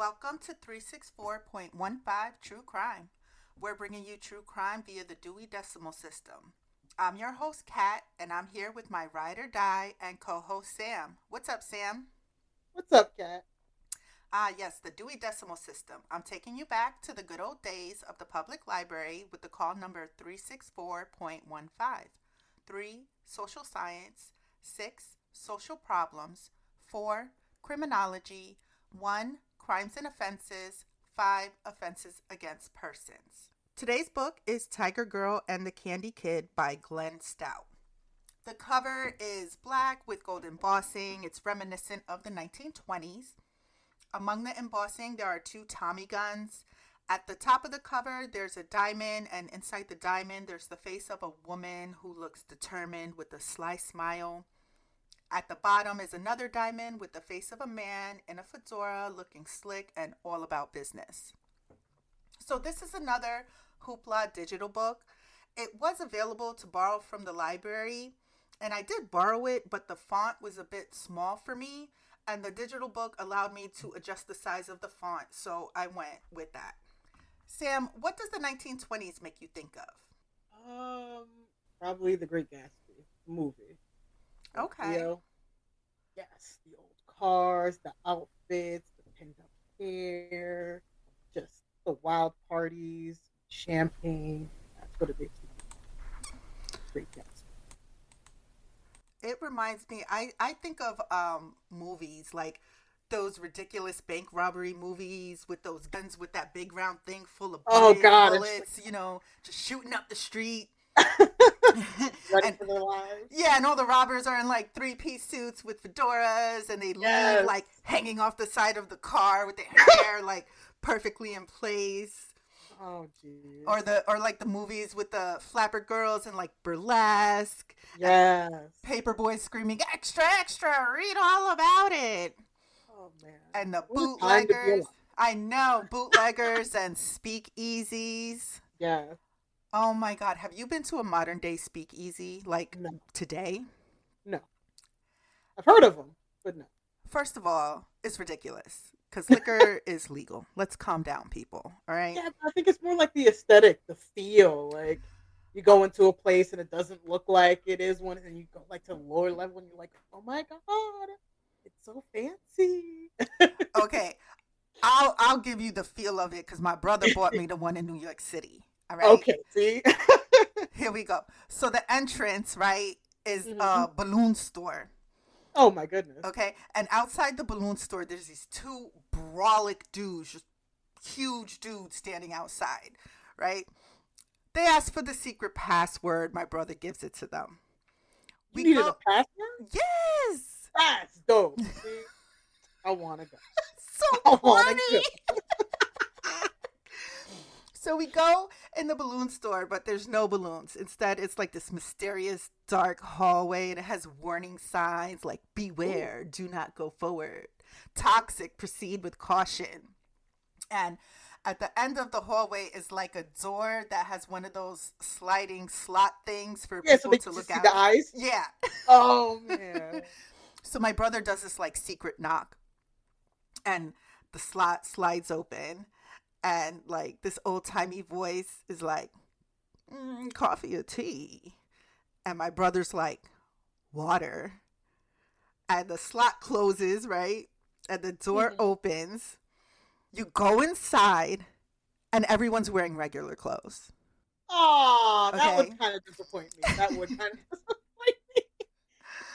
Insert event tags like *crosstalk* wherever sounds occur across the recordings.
Welcome to 364.15 True Crime. We're bringing you true crime via the Dewey Decimal System. I'm your host, Kat, and I'm here with my ride or die and co host, Sam. What's up, Sam? What's up, Kat? Ah, yes, the Dewey Decimal System. I'm taking you back to the good old days of the public library with the call number 364.15. 3. Social science. 6. Social problems. 4. Criminology. 1. Crimes and offenses. 5. Offenses against persons. Today's book is Tiger Girl and the Candy Kid by Glenn Stout. The cover is black with gold embossing. It's reminiscent of the 1920s. Among the embossing, there are two Tommy guns. At the top of the cover, there's a diamond, and inside the diamond, there's the face of a woman who looks determined with a sly smile. At the bottom is another diamond with the face of a man in a fedora looking slick and all about business. So, this is another Hoopla digital book. It was available to borrow from the library, and I did borrow it, but the font was a bit small for me, and the digital book allowed me to adjust the size of the font, so I went with that. Sam, what does the 1920s make you think of? Um, probably The Great Gatsby movie. Okay. You know, yes, the old cars, the outfits, the pinned up hair, just the wild parties, champagne. That's what it makes me. Great Gatsby. It reminds me, I, I think of um, movies like those ridiculous bank robbery movies with those guns with that big round thing full of Oh, God, it's- bullets, you know, just shooting up the street. *laughs* *laughs* Ready And- for their lives. Yeah, and all the robbers are in like three piece suits with fedoras and they Yes. leave like hanging off the side of the car with their hair like perfectly in place. Oh, geez. Or the or like the movies with the flapper girls and like burlesque, yes. paper boys screaming extra extra, read all about it. Oh man. And the What a time to be bootleggers. I know, bootleggers and speakeasies. Yeah. Oh my god, have you been to a modern day speakeasy like No. today? No. I've heard of them, but no. First of all, it's ridiculous because liquor *laughs* is legal. Let's calm down, people. All right. Yeah, but I think it's more like the aesthetic, the feel. Like you go into a place and it doesn't look like it is one, and you go like to lower level and you're like, oh my god, it's so fancy. *laughs* Okay. I'll I'll give you the feel of it because my brother bought me the one in New York City. All right. Okay, see, *laughs* Here we go. So the entrance, right, is a Mhm. balloon store. oh my goodness. Okay. And outside the balloon store, there's these two brolic dudes, just huge dudes standing outside, right? They ask for the secret password. My brother gives it to them. You needed a password? Yes. That's dope. I wanna go. *laughs* So *laughs* I funny. So we go in the balloon store, but there's no balloons. Instead, it's like this mysterious dark hallway and it has warning signs like beware, do not go forward. Toxic, proceed with caution. And at the end of the hallway is like a door that has one of those sliding slot things for Yeah, so people they to look see out. the eyes. Yeah. Oh *laughs* man. So my brother does this like secret knock, and the slot slides open, and like this old timey voice is like, mm, "Coffee or tea?" And my brother's like, "Water." And the slot closes right, and the door Mhm. opens. You go inside, and everyone's wearing regular clothes. Oh, that Okay. would kind of disappoint me. That would kind of *laughs* disappoint me.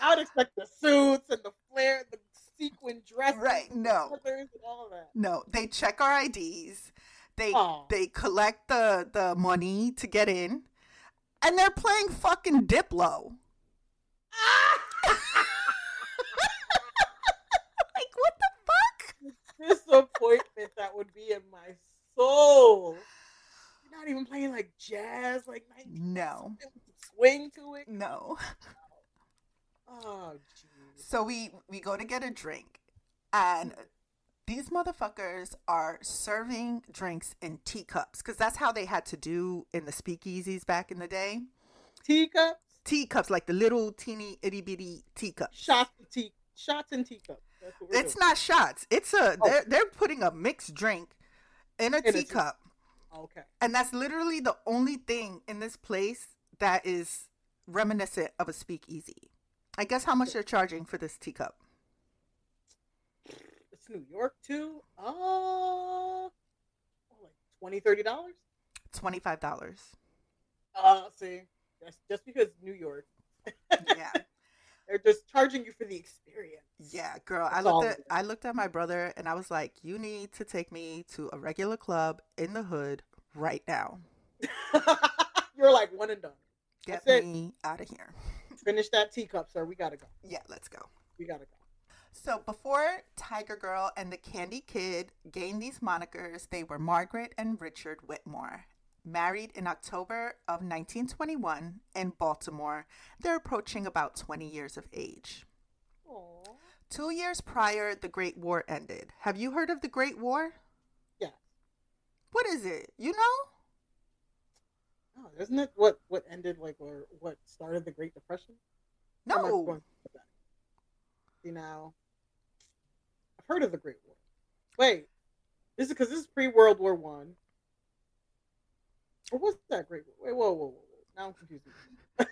I would expect the suits and the flare, the sequin dresses, Right, no. the slippers and all of that. No, they check our IDs. They Aw. they collect the the money to get in, and they're playing fucking Diplo. *laughs* like what the fuck? Disappointment that would be in my soul. You're not even playing like jazz, like 90s, No. something with some swing to it. No. Oh, jeez. So we we go to get a drink, and these motherfuckers are serving drinks in teacups because that's how they had to do in the speakeasies back in the day. Teacups, Teacups, like the little teeny itty bitty teacups. shots, tea, shots and teacups. That's what we're It's doing. not shots. It's a Oh. they're they're putting a mixed drink in a In a tea- teacup. Okay. And that's literally the only thing in this place that is reminiscent of a speakeasy. I guess how much they're charging for this teacup. It's New York too. Uh, oh, like twenty, thirty dollars. Twenty five dollars. Uh, see, that's just because New York. Yeah. *laughs* They're just charging you for the experience. Yeah, girl. I That's all looked at I looked at my brother and I was like, You need to take me to a regular club in the hood right now. *laughs* You're like one and done. Get me out of here. Finish that teacup, sir. We gotta go. Yeah, let's go. We gotta go. So before Tiger Girl and the Candy Kid gained these monikers, they were Margaret and Richard Whitmore. Married in October of 1921 in Baltimore, they're approaching about 20 years of age. Aww. Two years prior, the Great War ended. Have you heard of the Great War? Yeah. What is it? You know? Oh, isn't it what what ended like or what started the Great Depression? Or am I No. See now, I've heard of the Great War. Wait, this is because this is pre World War One. Or was that Great War? Wait, whoa, whoa, whoa, whoa. Now I'm confused. *laughs*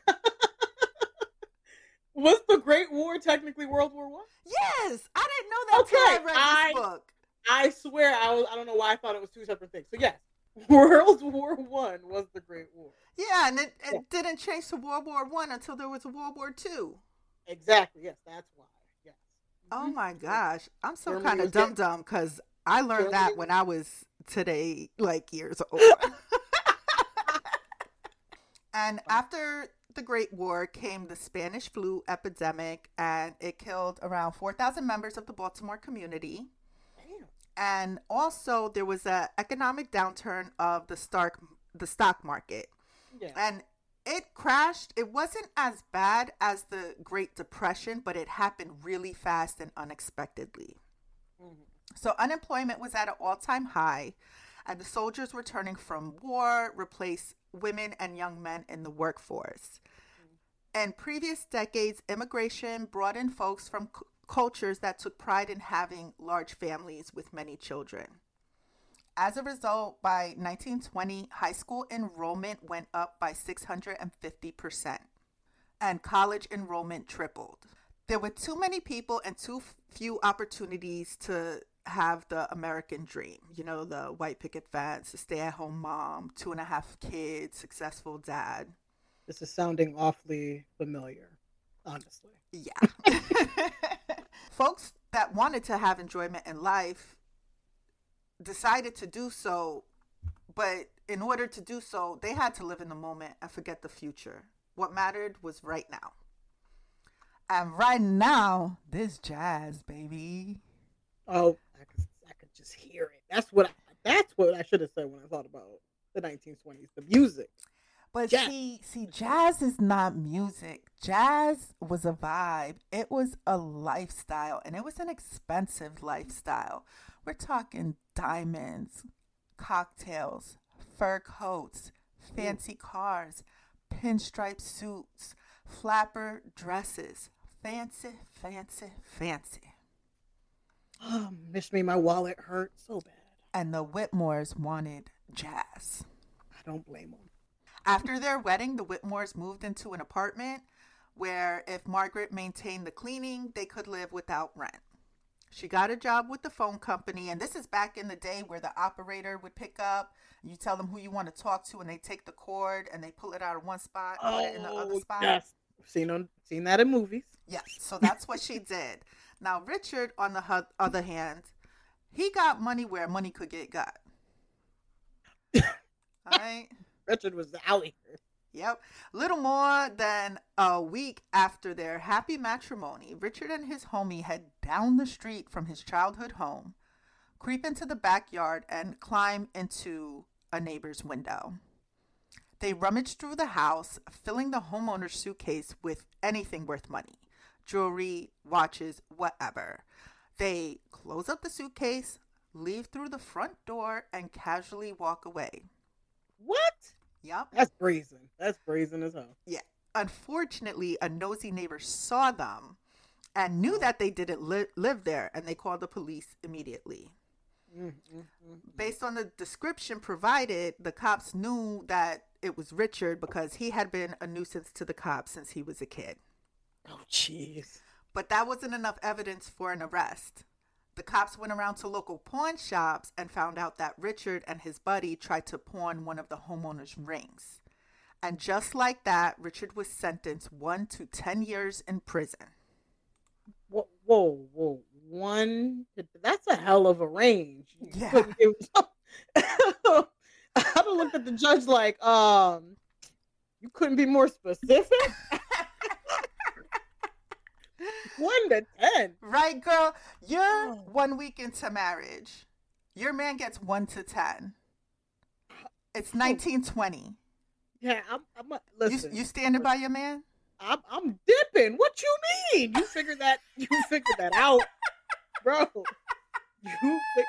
was the Great War technically World War One? Yes, I didn't know that until Okay, I read I- this book. I swear I was. I don't know why I thought it was two separate things. So yes, *laughs* World War One was the Great War. Yeah, and it, it Yeah. didn't change to World War One until there was a World War Two. Exactly. Yes, that's why. Yes. Oh Mhm. my gosh, I'm so kind of dumb dumb because I learned that when was- I was today like years old. *laughs* *laughs* and after the Great War came the Spanish flu epidemic, and it killed around 4,000 members of the Baltimore community. And also there was a economic downturn of the stock the stock market, Yeah. and it crashed. It wasn't as bad as the Great Depression, but it happened really fast and unexpectedly. Mhm. So unemployment was at an all-time high, and the soldiers returning from war replaced women and young men in the workforce. In previous decades, immigration brought in folks from cultures that took pride in having large families with many children. As a result, by 1920, high school enrollment went up by 650%, and college enrollment tripled. There were too many people and too few opportunities to have the American dream. You know, the white picket fence, the stay at home mom, two and a half kids, successful dad. This is sounding awfully familiar, honestly. Yeah. *laughs* Folks that wanted to have enjoyment in life decided to do so, but in order to do so, they had to live in the moment and forget the future. What mattered was right now. And right now, this jazz, baby. Oh, I could, I could just hear it. That's what I, that's what I should have said when I thought about the 1920s, the music. But Jazz. see, see, jazz is not music. Jazz was a vibe. It was a lifestyle, and it was an expensive lifestyle. We're talking diamonds, cocktails, fur coats, fancy cars, pinstripe suits, flapper dresses. Fancy, fancy, fancy. Um, oh, miss me, my wallet hurt so bad. And the Whitmores wanted jazz. I don't blame them. After their wedding, the Whitmores moved into an apartment where, if Margaret maintained the cleaning, they could live without rent. She got a job with the phone company, and this is back in the day where the operator would pick up. You tell them who you want to talk to, and they take the cord and they pull it out of one spot, and put it in the other oh, spot. Oh, yes. Seen on seen that in movies. Yes, so that's what she did. Now, Richard, on the hu- other hand, he got money where money could get got. *laughs* All right. Richard was out here. Yep. Little more than a week after their happy matrimony, Richard and his homie head down the street from his childhood home, creep into the backyard, and climb into a neighbor's window. They rummage through the house, filling the homeowner's suitcase with anything worth money jewelry, watches, whatever. They close up the suitcase, leave through the front door, and casually walk away. What? Yep. That's brazen. That's brazen as hell. Yeah. Unfortunately, a nosy neighbor saw them and knew that they didn't li- live there, and they called the police immediately. Mm-hmm. Based on the description provided, the cops knew that it was Richard because he had been a nuisance to the cops since he was a kid. Oh, jeez. But that wasn't enough evidence for an arrest. The cops went around to local pawn shops and found out that Richard and his buddy tried to pawn one of the homeowner's rings. And just like that, Richard was sentenced one to 10 years in prison. Whoa, whoa, whoa. One, that's a hell of a range. You Yeah. *laughs* I would look at the judge like, um, you couldn't be more specific. *laughs* One to ten. Right, girl? You're Oh. one week into marriage. Your man gets one to 10. It's 1920. Yeah, I'm. I'm a, You, listen. you standing by your man? I'm, I'm dipping. What you mean? You figured that? You figured that out, bro? You. Fi-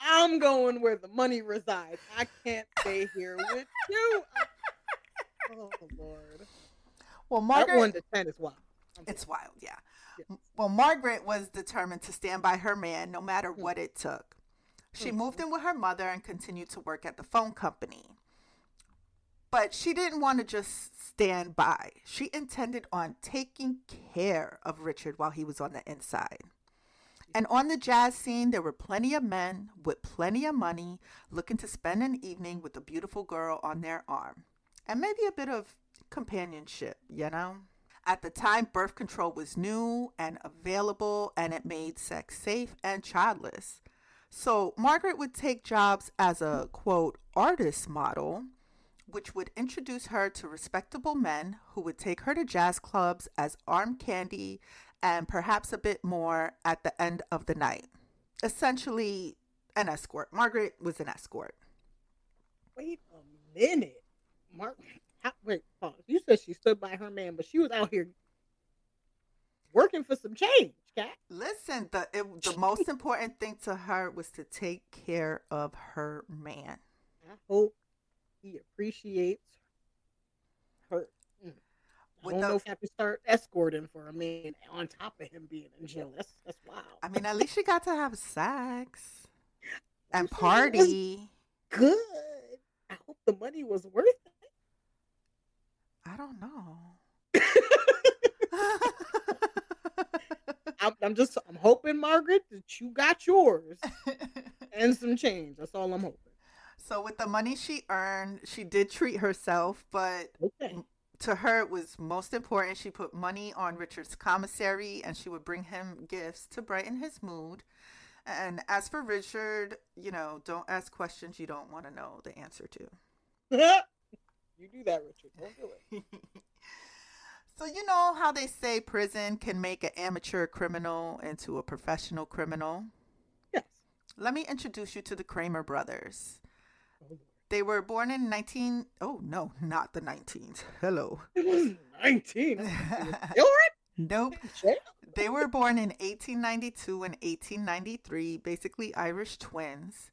I'm going where the money resides. I can't stay here with you. I- oh Lord, Well, that Margaret. one to ten is wild. I'm It's wild, yeah. Well, Margaret was determined to stand by her man no matter Hmm. what it took. She Mhm. moved in with her mother and continued to work at the phone company. But she didn't want to just stand by. She intended on taking care of Richard while he was on the inside. And on the jazz scene, there were plenty of men with plenty of money looking to spend an evening with a beautiful girl on their arm. And maybe a bit of companionship, you know? At the time, birth control was new and available, and it made sex safe and childless. So, Margaret would take jobs as a quote artist model, which would introduce her to respectable men who would take her to jazz clubs as arm candy and perhaps a bit more at the end of the night. Essentially, an escort. Margaret was an escort. Wait a minute, Mark. How, wait, pause. You said she stood by her man, but she was out here working for some change, Kat. Listen, the it, the most *laughs* important thing to her was to take care of her man. I hope he appreciates her. Mm. I don't know if I have to start escorting for a man on top of him being in jail. That's that's wild. I mean, at least she got to have sex and You said it was- party. Good. I hope the money was worth it. I don't know. *laughs* I'm, I'm just I'm hoping, Margaret, that you got yours *laughs* and some change. That's all I'm hoping. so with the money she earned, she did treat herself, but Okay. to her it was most important she put money on richard's commissary and she would bring him gifts to brighten his mood and as for richard you know don't ask questions you don't want to know the answer to *laughs* you do that, Richard. Don't do it. *laughs* so you know how they say prison can make an amateur criminal into a professional criminal Yes. let me introduce you to the kramer brothers Oh, they were born in 19 oh no not the 19th hello It was 19. *laughs* You're nope? They were born in 1892 and 1893, basically Irish twins.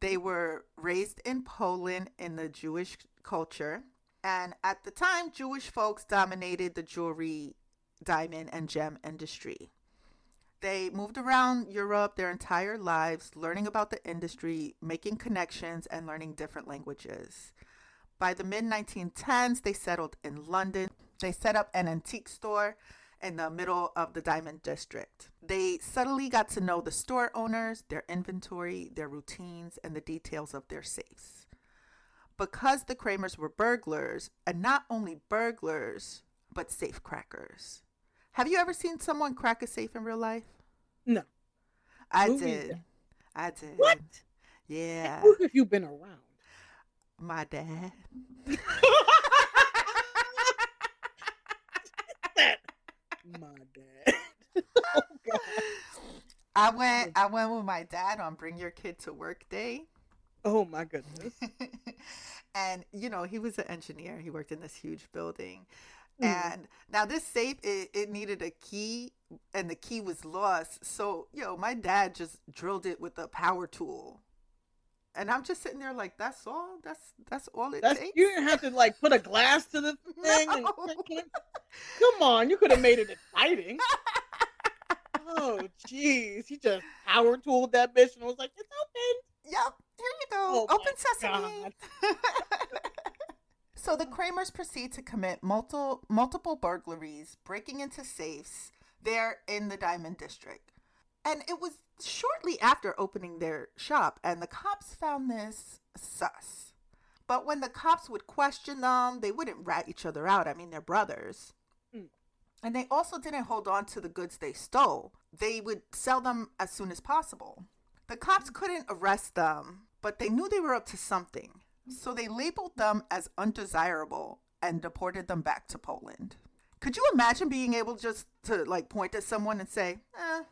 They were raised in Poland in the Jewish culture. And at the time, Jewish folks dominated the jewelry, diamond, and gem industry. They moved around Europe their entire lives, learning about the industry, making connections, and learning different languages. By the mid 1910s, they settled in London. They set up an antique store in the middle of the Diamond District. They subtly got to know the store owners, their inventory, their routines, and the details of their safes. Because the Kramers were burglars, and not only burglars, but safe crackers. Have you ever seen someone crack a safe in real life? No. I Movies, did. I did. What? Yeah. Who have you been around? My dad. *laughs* My dad. *laughs* *laughs* oh, God. I went I went with my dad on Bring Your Kid to Work Day. Oh, my goodness. *laughs* and you know, he was an engineer. He worked in this huge building. Mm. And now this safe it, it needed a key and the key was lost. So, yo, my dad just drilled it with a power tool. And I'm just sitting there like, that's all? That's that's all it That's, takes? you didn't have to like put a glass to the *laughs* thing. and- No. Come on, you could have made it exciting. *laughs* Oh, jeez. He just power tooled that bitch and was like, it's open. Yep, here you go. Oh Open sesame. *laughs* so the Kramers proceed to commit multiple multiple burglaries, breaking into safes there in the Diamond District. And it was shortly after opening their shop, and the cops found this sus. But when the cops would question them, they wouldn't rat each other out. I mean, they're brothers. Hmm. And they also didn't hold on to the goods they stole. They would sell them as soon as possible. The cops couldn't arrest them, but they knew they were up to something. So they labeled them as undesirable and deported them back to Poland. Could you imagine being able just to like point at someone and say, eh,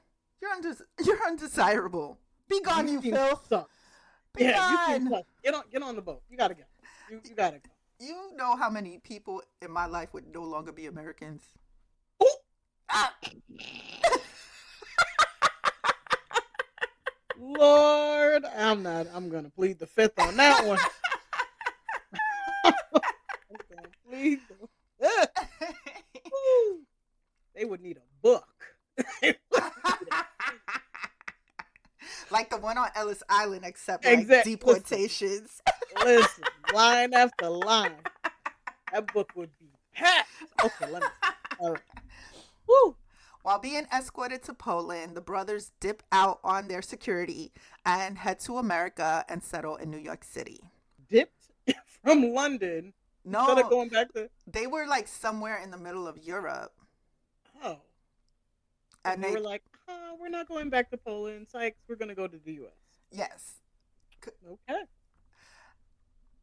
you're, undes- *laughs* you're undesirable. Be gone, you, seem filth. suck. Be Yeah, you gone. seem suck. Get on, get on the boat. You gotta go. You, you gotta go. You know how many people in my life would no longer be Americans? Ooh. Ah! Lord, I'm not. I'm gonna plead the fifth on that one. *laughs* *laughs* I'm gonna plead the Woo. They would need a book. On Ellis Island, except like Exact- deportations. Listen, *laughs* line after line. That book would be packed. Okay, let me. All right. Woo. While being escorted to Poland, the brothers dip out on their security and head to America and settle in New York City. Dipped *laughs* from London instead No, of going back to. they were like somewhere in the middle of Europe. Oh. And And they, they were like, oh, we're not going back to Poland. Sykes, we're going to go to the U.S. yes. Okay.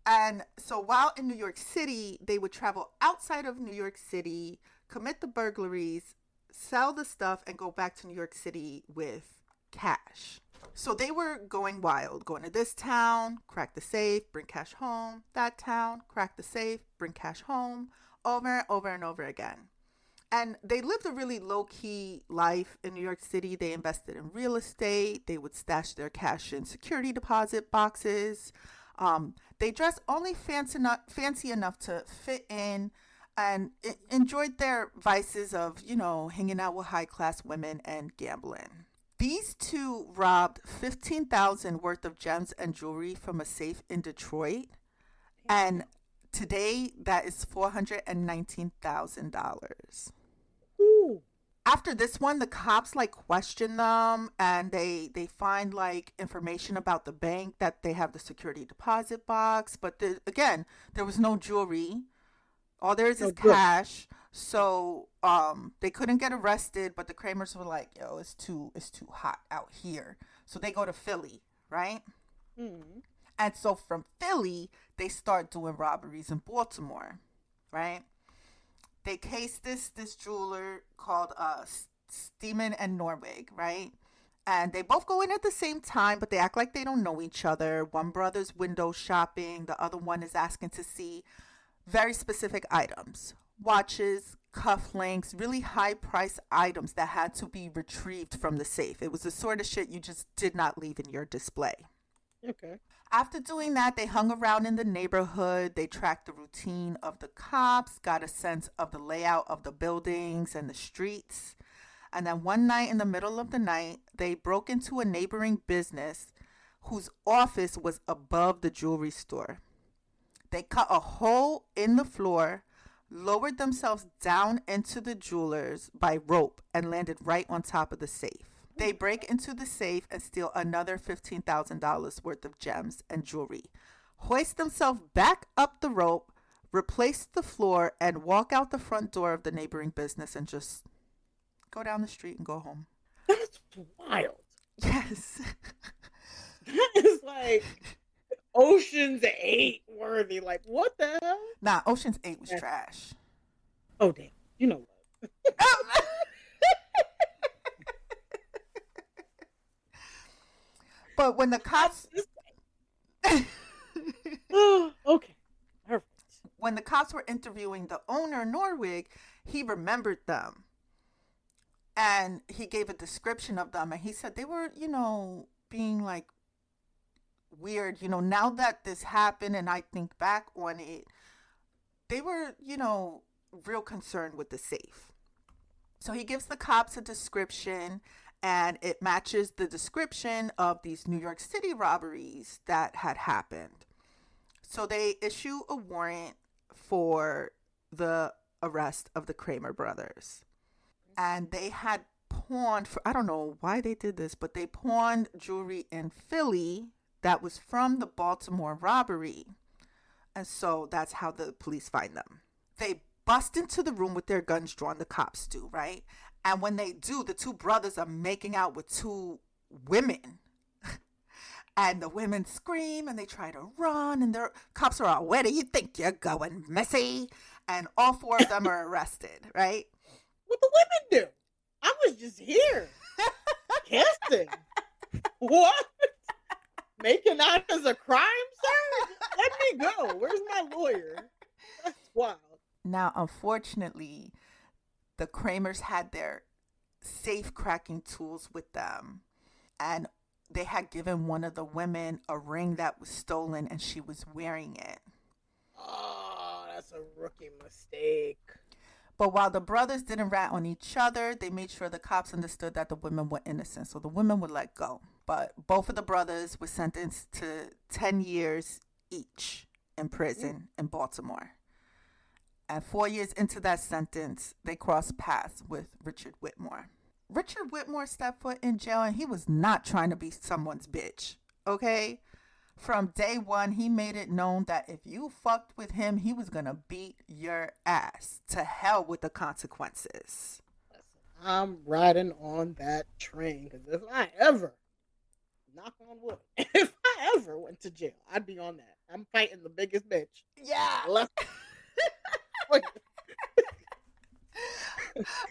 And so while in New York City, they would travel outside of New York City, commit the burglaries, sell the stuff, and go back to New York City with cash. So they were going wild, going to this town, crack the safe, bring cash home, that town, crack the safe, bring cash home, over and over and over again. And they lived a really low key life in New York City. They invested in real estate. They would stash their cash in security deposit boxes. Um, they dressed only fancy enough, fancy enough to fit in and enjoyed their vices of, you know, hanging out with high class women and gambling. These two robbed 15,000 worth of gems and jewelry from a safe in Detroit. And today that is $419,000 Ooh. after this one the cops like question them and they they find like information about the bank that they have the security deposit box but the, again there was no jewelry all there is No is cash so um they couldn't get arrested but the kramers were like yo it's too it's too hot out here so they go to philly right Mm. and so from Philly, they start doing robberies in Baltimore, right? They case this this jeweler called uh Steeman and Norwig, right? And they both go in at the same time, but they act like they don't know each other. One brother's window shopping, the other one is asking to see very specific items watches, cufflinks, really high price items that had to be retrieved from the safe. It was the sort of shit you just did not leave in your display. Okay. After doing that, they hung around in the neighborhood. They tracked the routine of the cops, got a sense of the layout of the buildings and the streets. And then one night in the middle of the night, they broke into a neighboring business whose office was above the jewelry store. They cut a hole in the floor, lowered themselves down into the jewelers by rope, and landed right on top of the safe. They break into the safe and steal another $15,000 worth of gems and jewelry, hoist themselves back up the rope, replace the floor, and walk out the front door of the neighboring business and just go down the street and go home. That's wild. Yes. *laughs* That is like Ocean's Eight worthy. Like, what the hell? nah, Ocean's 8 was Yeah. trash. Oh, damn. You know what? *laughs* *laughs* but when the cops *laughs* *gasps* okay. Perfect. when the cops were interviewing the owner Norwig, he remembered them. And he gave a description of them and he said they were, you know, being like weird, you know, now that this happened and I think back on it, they were, you know, real concerned with the safe. So he gives the cops a description and it matches the description of these New York City robberies that had happened. So they issue a warrant for the arrest of the Kramer brothers. And they had pawned for I don't know why they did this, but they pawned jewelry in Philly that was from the Baltimore robbery. And so that's how the police find them. They bust into the room with their guns drawn, the cops do, right? And when they do, the two brothers are making out with two women. *laughs* and the women scream and they try to run, and the cops are all, Where do you think you're going, Missy? And all four of them are arrested, right? What the women do? I was just here. *laughs* Kissing. what? Making out is a crime, sir? Let me go. Where's my lawyer? That's wild. Now, unfortunately, the Kramers had their safe cracking tools with them. And they had given one of the women a ring that was stolen and she was wearing it. Oh, that's a rookie mistake. But while the brothers didn't rat on each other, they made sure the cops understood that the women were innocent. So the women would let go. But both of the brothers were sentenced to 10 years each in prison mm. in Baltimore. And four years into that sentence, they crossed paths with Richard Whitmore. Richard Whitmore stepped foot in jail and he was not trying to be someone's bitch. Okay? From day one, he made it known that if you fucked with him, he was gonna beat your ass. To hell with the consequences. I'm riding on that train because if I ever, knock on wood, *laughs* if I ever went to jail, I'd be on that. I'm fighting the biggest bitch. Yeah. Left. *laughs*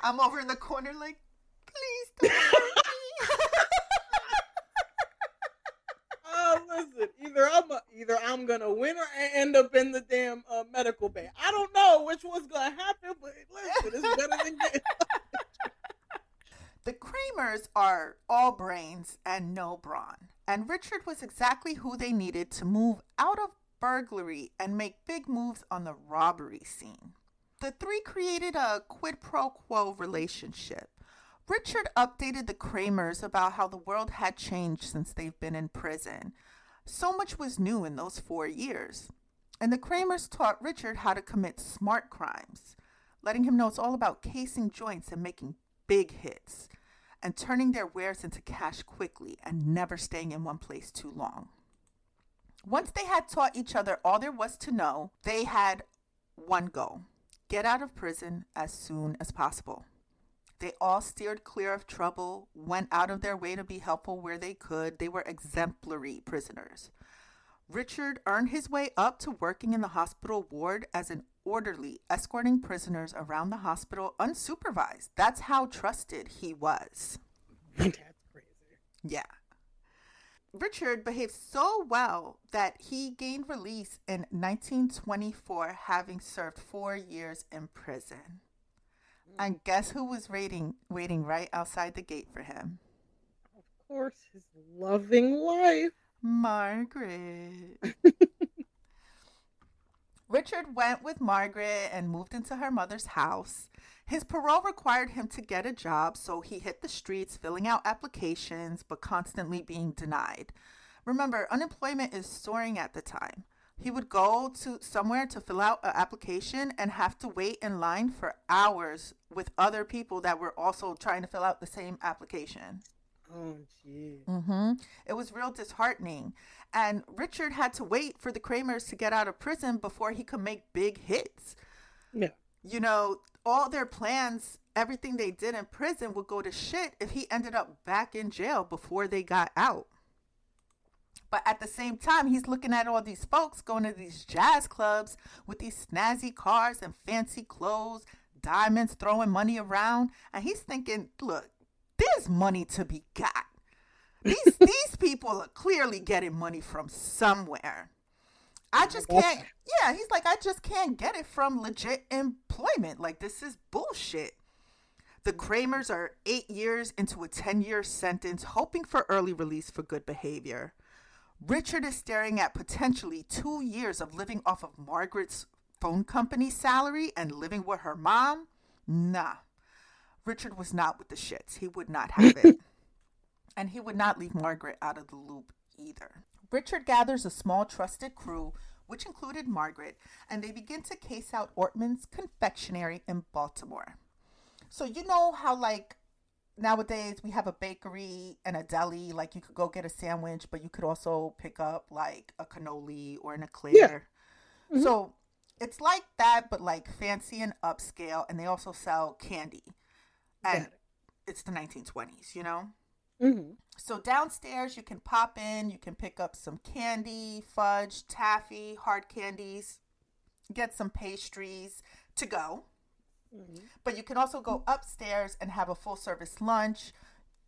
I'm over in the corner like, please don't hurt me. oh, *laughs* listen. Either I'm a, either I'm gonna win or I end up in the damn uh, medical bay. I don't know which one's gonna happen, but listen, it's better than getting. *laughs* the Kramers are all brains and no brawn, and Richard was exactly who they needed to move out of burglary and make big moves on the robbery scene. The three created a quid pro quo relationship. Richard updated the Kramers about how the world had changed since they've been in prison. So much was new in those four years. And the Kramers taught Richard how to commit smart crimes, letting him know it's all about casing joints and making big hits, and turning their wares into cash quickly and never staying in one place too long. Once they had taught each other all there was to know, they had one goal get out of prison as soon as possible. They all steered clear of trouble, went out of their way to be helpful where they could. They were exemplary prisoners. Richard earned his way up to working in the hospital ward as an orderly, escorting prisoners around the hospital unsupervised. That's how trusted he was. That's crazy. Yeah. Richard behaved so well that he gained release in 1924, having served four years in prison. And guess who was waiting, waiting right outside the gate for him? Of course, his loving wife, Margaret. *laughs* Richard went with Margaret and moved into her mother's house. His parole required him to get a job, so he hit the streets filling out applications but constantly being denied. Remember, unemployment is soaring at the time. He would go to somewhere to fill out an application and have to wait in line for hours with other people that were also trying to fill out the same application. Oh, gee. Mm-hmm. It was real disheartening. And Richard had to wait for the Kramers to get out of prison before he could make big hits. Yeah. You know, all their plans, everything they did in prison would go to shit if he ended up back in jail before they got out. But at the same time, he's looking at all these folks going to these jazz clubs with these snazzy cars and fancy clothes, diamonds, throwing money around. And he's thinking, look, there's money to be got. These, these people are clearly getting money from somewhere. I just can't. Yeah, he's like, I just can't get it from legit employment. Like, this is bullshit. The Kramers are eight years into a 10 year sentence, hoping for early release for good behavior. Richard is staring at potentially two years of living off of Margaret's phone company salary and living with her mom. Nah. Richard was not with the shits. He would not have it. *laughs* and he would not leave Margaret out of the loop either. Richard gathers a small trusted crew, which included Margaret, and they begin to case out Ortman's confectionery in Baltimore. So, you know how, like, nowadays we have a bakery and a deli, like, you could go get a sandwich, but you could also pick up, like, a cannoli or an eclair. Yeah. Mm-hmm. So, it's like that, but like fancy and upscale, and they also sell candy. And yeah. it's the 1920s, you know? Mm-hmm. So downstairs, you can pop in, you can pick up some candy, fudge, taffy, hard candies, get some pastries to go. Mm-hmm. But you can also go upstairs and have a full service lunch.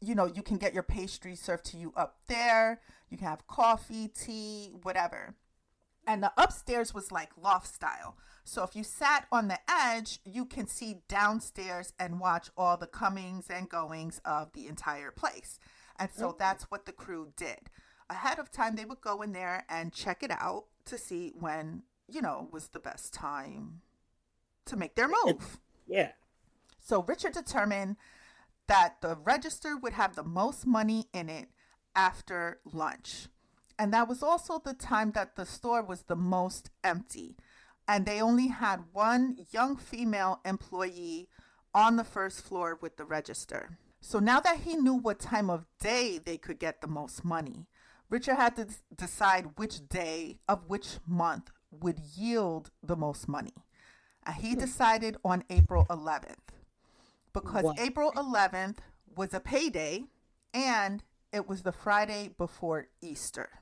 You know, you can get your pastries served to you up there. You can have coffee, tea, whatever. And the upstairs was like loft style. So if you sat on the edge, you can see downstairs and watch all the comings and goings of the entire place. And so that's what the crew did. Ahead of time, they would go in there and check it out to see when, you know, was the best time to make their move. Yeah. So Richard determined that the register would have the most money in it after lunch. And that was also the time that the store was the most empty and they only had one young female employee on the first floor with the register. So now that he knew what time of day they could get the most money, Richard had to decide which day of which month would yield the most money. And he hmm. decided on April 11th because what? April 11th was a payday and it was the Friday before Easter.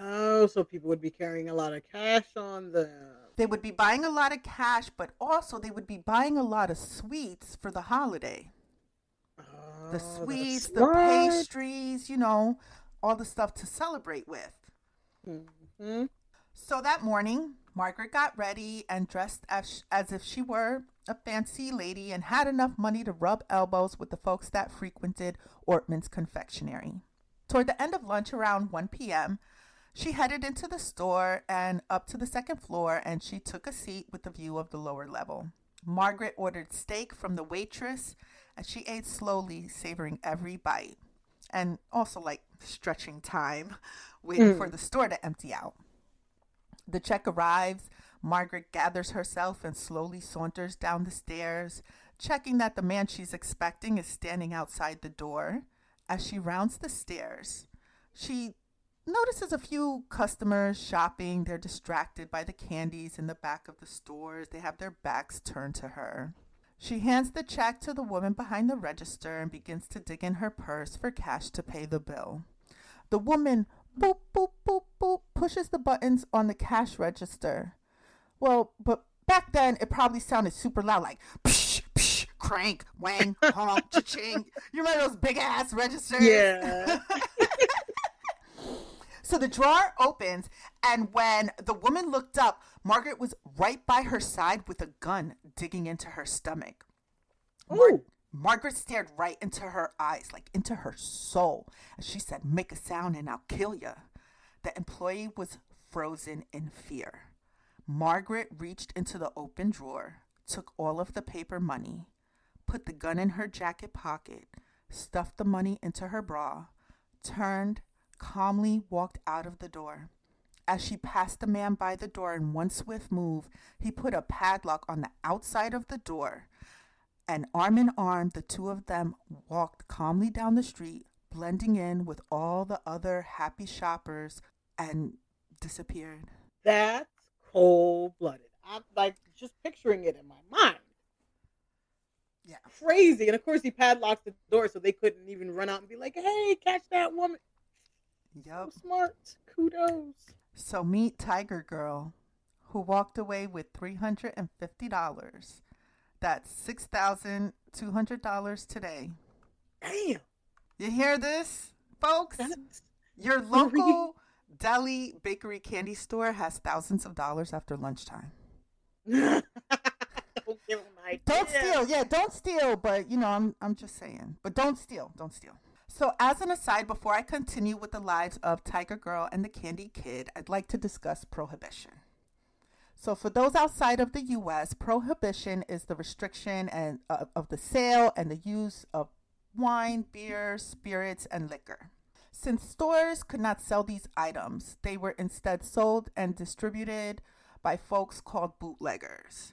Oh, so people would be carrying a lot of cash on them. They would be buying a lot of cash, but also they would be buying a lot of sweets for the holiday. Oh, the sweets, the pastries, you know, all the stuff to celebrate with. Mm-hmm. So that morning, Margaret got ready and dressed as, as if she were a fancy lady and had enough money to rub elbows with the folks that frequented Ortman's confectionery. Toward the end of lunch, around 1 p.m., she headed into the store and up to the second floor, and she took a seat with the view of the lower level. Margaret ordered steak from the waitress, and she ate slowly, savoring every bite, and also like stretching time, *laughs* waiting mm. for the store to empty out. The check arrives. Margaret gathers herself and slowly saunters down the stairs, checking that the man she's expecting is standing outside the door. As she rounds the stairs, she notices a few customers shopping. They're distracted by the candies in the back of the stores. They have their backs turned to her. She hands the check to the woman behind the register and begins to dig in her purse for cash to pay the bill. The woman boop, boop, boop, boop, pushes the buttons on the cash register. Well, but back then it probably sounded super loud, like psh, psh, crank, wang, honk, cha-ching. You remember those big ass registers? Yeah. *laughs* So the drawer opens, and when the woman looked up, Margaret was right by her side with a gun digging into her stomach. Mar- Margaret stared right into her eyes, like into her soul, and she said, Make a sound and I'll kill you. The employee was frozen in fear. Margaret reached into the open drawer, took all of the paper money, put the gun in her jacket pocket, stuffed the money into her bra, turned calmly walked out of the door. As she passed the man by the door in one swift move, he put a padlock on the outside of the door. And arm in arm, the two of them walked calmly down the street, blending in with all the other happy shoppers, and disappeared. That's cold blooded. I'm like just picturing it in my mind. Yeah. Crazy. And of course, he padlocked the door so they couldn't even run out and be like, hey, catch that woman. Yep. So smart. Kudos. So meet Tiger Girl, who walked away with $350. That's $6,200 today. Damn. You hear this, folks? That's Your *laughs* local deli bakery candy store has thousands of dollars after lunchtime. *laughs* don't give them Don't steal. Yeah, don't steal, but you know, I'm I'm just saying. But don't steal. Don't steal. So, as an aside, before I continue with the lives of Tiger Girl and the Candy Kid, I'd like to discuss prohibition. So, for those outside of the U.S., prohibition is the restriction and uh, of the sale and the use of wine, beer, spirits, and liquor. Since stores could not sell these items, they were instead sold and distributed by folks called bootleggers.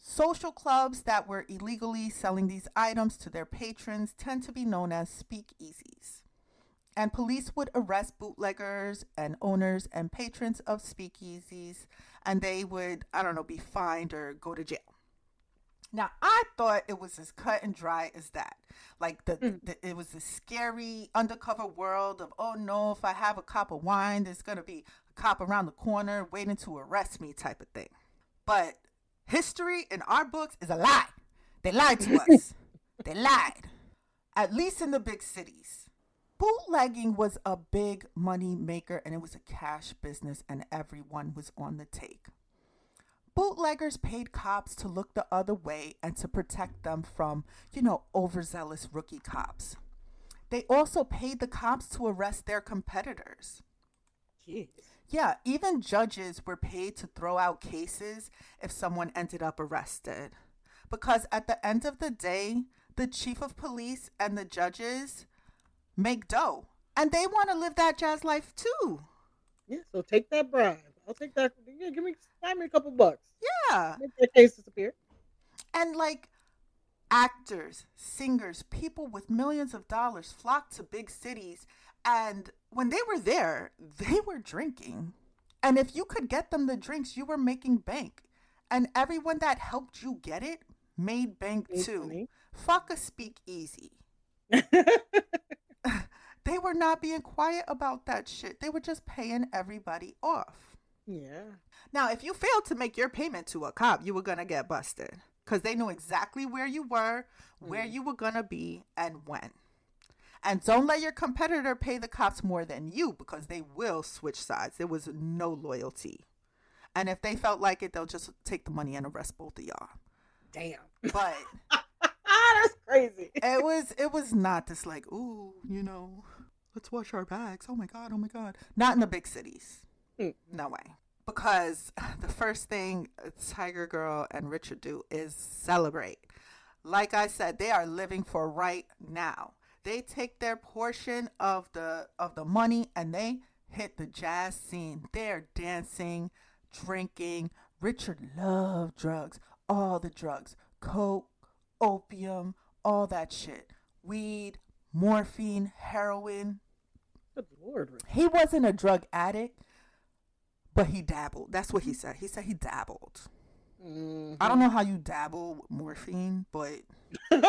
Social clubs that were illegally selling these items to their patrons tend to be known as speakeasies. And police would arrest bootleggers and owners and patrons of speakeasies, and they would, I don't know, be fined or go to jail. Now, I thought it was as cut and dry as that. Like the, mm. the, it was a scary undercover world of oh no, if I have a cup of wine, there's gonna be a cop around the corner waiting to arrest me type of thing. But history in our books is a lie. They lied to us. *laughs* they lied. At least in the big cities. Bootlegging was a big money maker and it was a cash business and everyone was on the take. Bootleggers paid cops to look the other way and to protect them from, you know, overzealous rookie cops. They also paid the cops to arrest their competitors. Jeez. Yeah, even judges were paid to throw out cases if someone ended up arrested. Because at the end of the day, the chief of police and the judges make dough. And they want to live that jazz life too. Yeah, so take that bribe. I'll take that. Yeah, give me, buy me a couple bucks. Yeah. Make their case disappear. And like actors, singers, people with millions of dollars flock to big cities. And when they were there, they were drinking. And if you could get them the drinks, you were making bank. And everyone that helped you get it made bank too. Fuck a speakeasy. *laughs* *laughs* they were not being quiet about that shit. They were just paying everybody off. Yeah. Now, if you failed to make your payment to a cop, you were going to get busted because they knew exactly where you were, where mm. you were going to be, and when. And don't let your competitor pay the cops more than you because they will switch sides. There was no loyalty. And if they felt like it, they'll just take the money and arrest both of y'all. Damn. But *laughs* that's crazy. It was it was not this like, ooh, you know, let's wash our bags. Oh my god, oh my god. Not in the big cities. Mm. No way. Because the first thing Tiger Girl and Richard do is celebrate. Like I said, they are living for right now. They take their portion of the of the money and they hit the jazz scene. They're dancing, drinking. Richard loved drugs, all the drugs, coke, opium, all that shit, weed, morphine, heroin. Good lord. He wasn't a drug addict but he dabbled. That's what he said. He said he dabbled. Mm-hmm. I don't know how you dabble with morphine, but *laughs*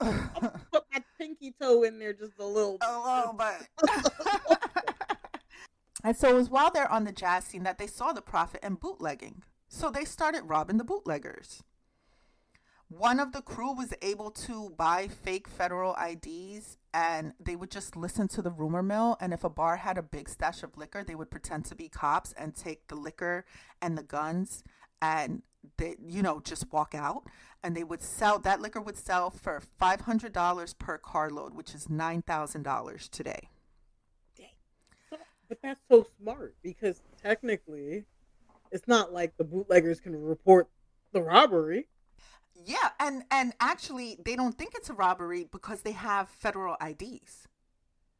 *laughs* pinky toe in there just a little. A little bit. *laughs* and so it was while they're on the jazz scene that they saw the profit in bootlegging. So they started robbing the bootleggers. One of the crew was able to buy fake federal IDs and they would just listen to the rumor mill. And if a bar had a big stash of liquor, they would pretend to be cops and take the liquor and the guns and they, you know, just walk out. And they would sell that liquor would sell for five hundred dollars per carload, which is nine thousand dollars today. But that's so smart because technically, it's not like the bootleggers can report the robbery. Yeah, and and actually, they don't think it's a robbery because they have federal IDs.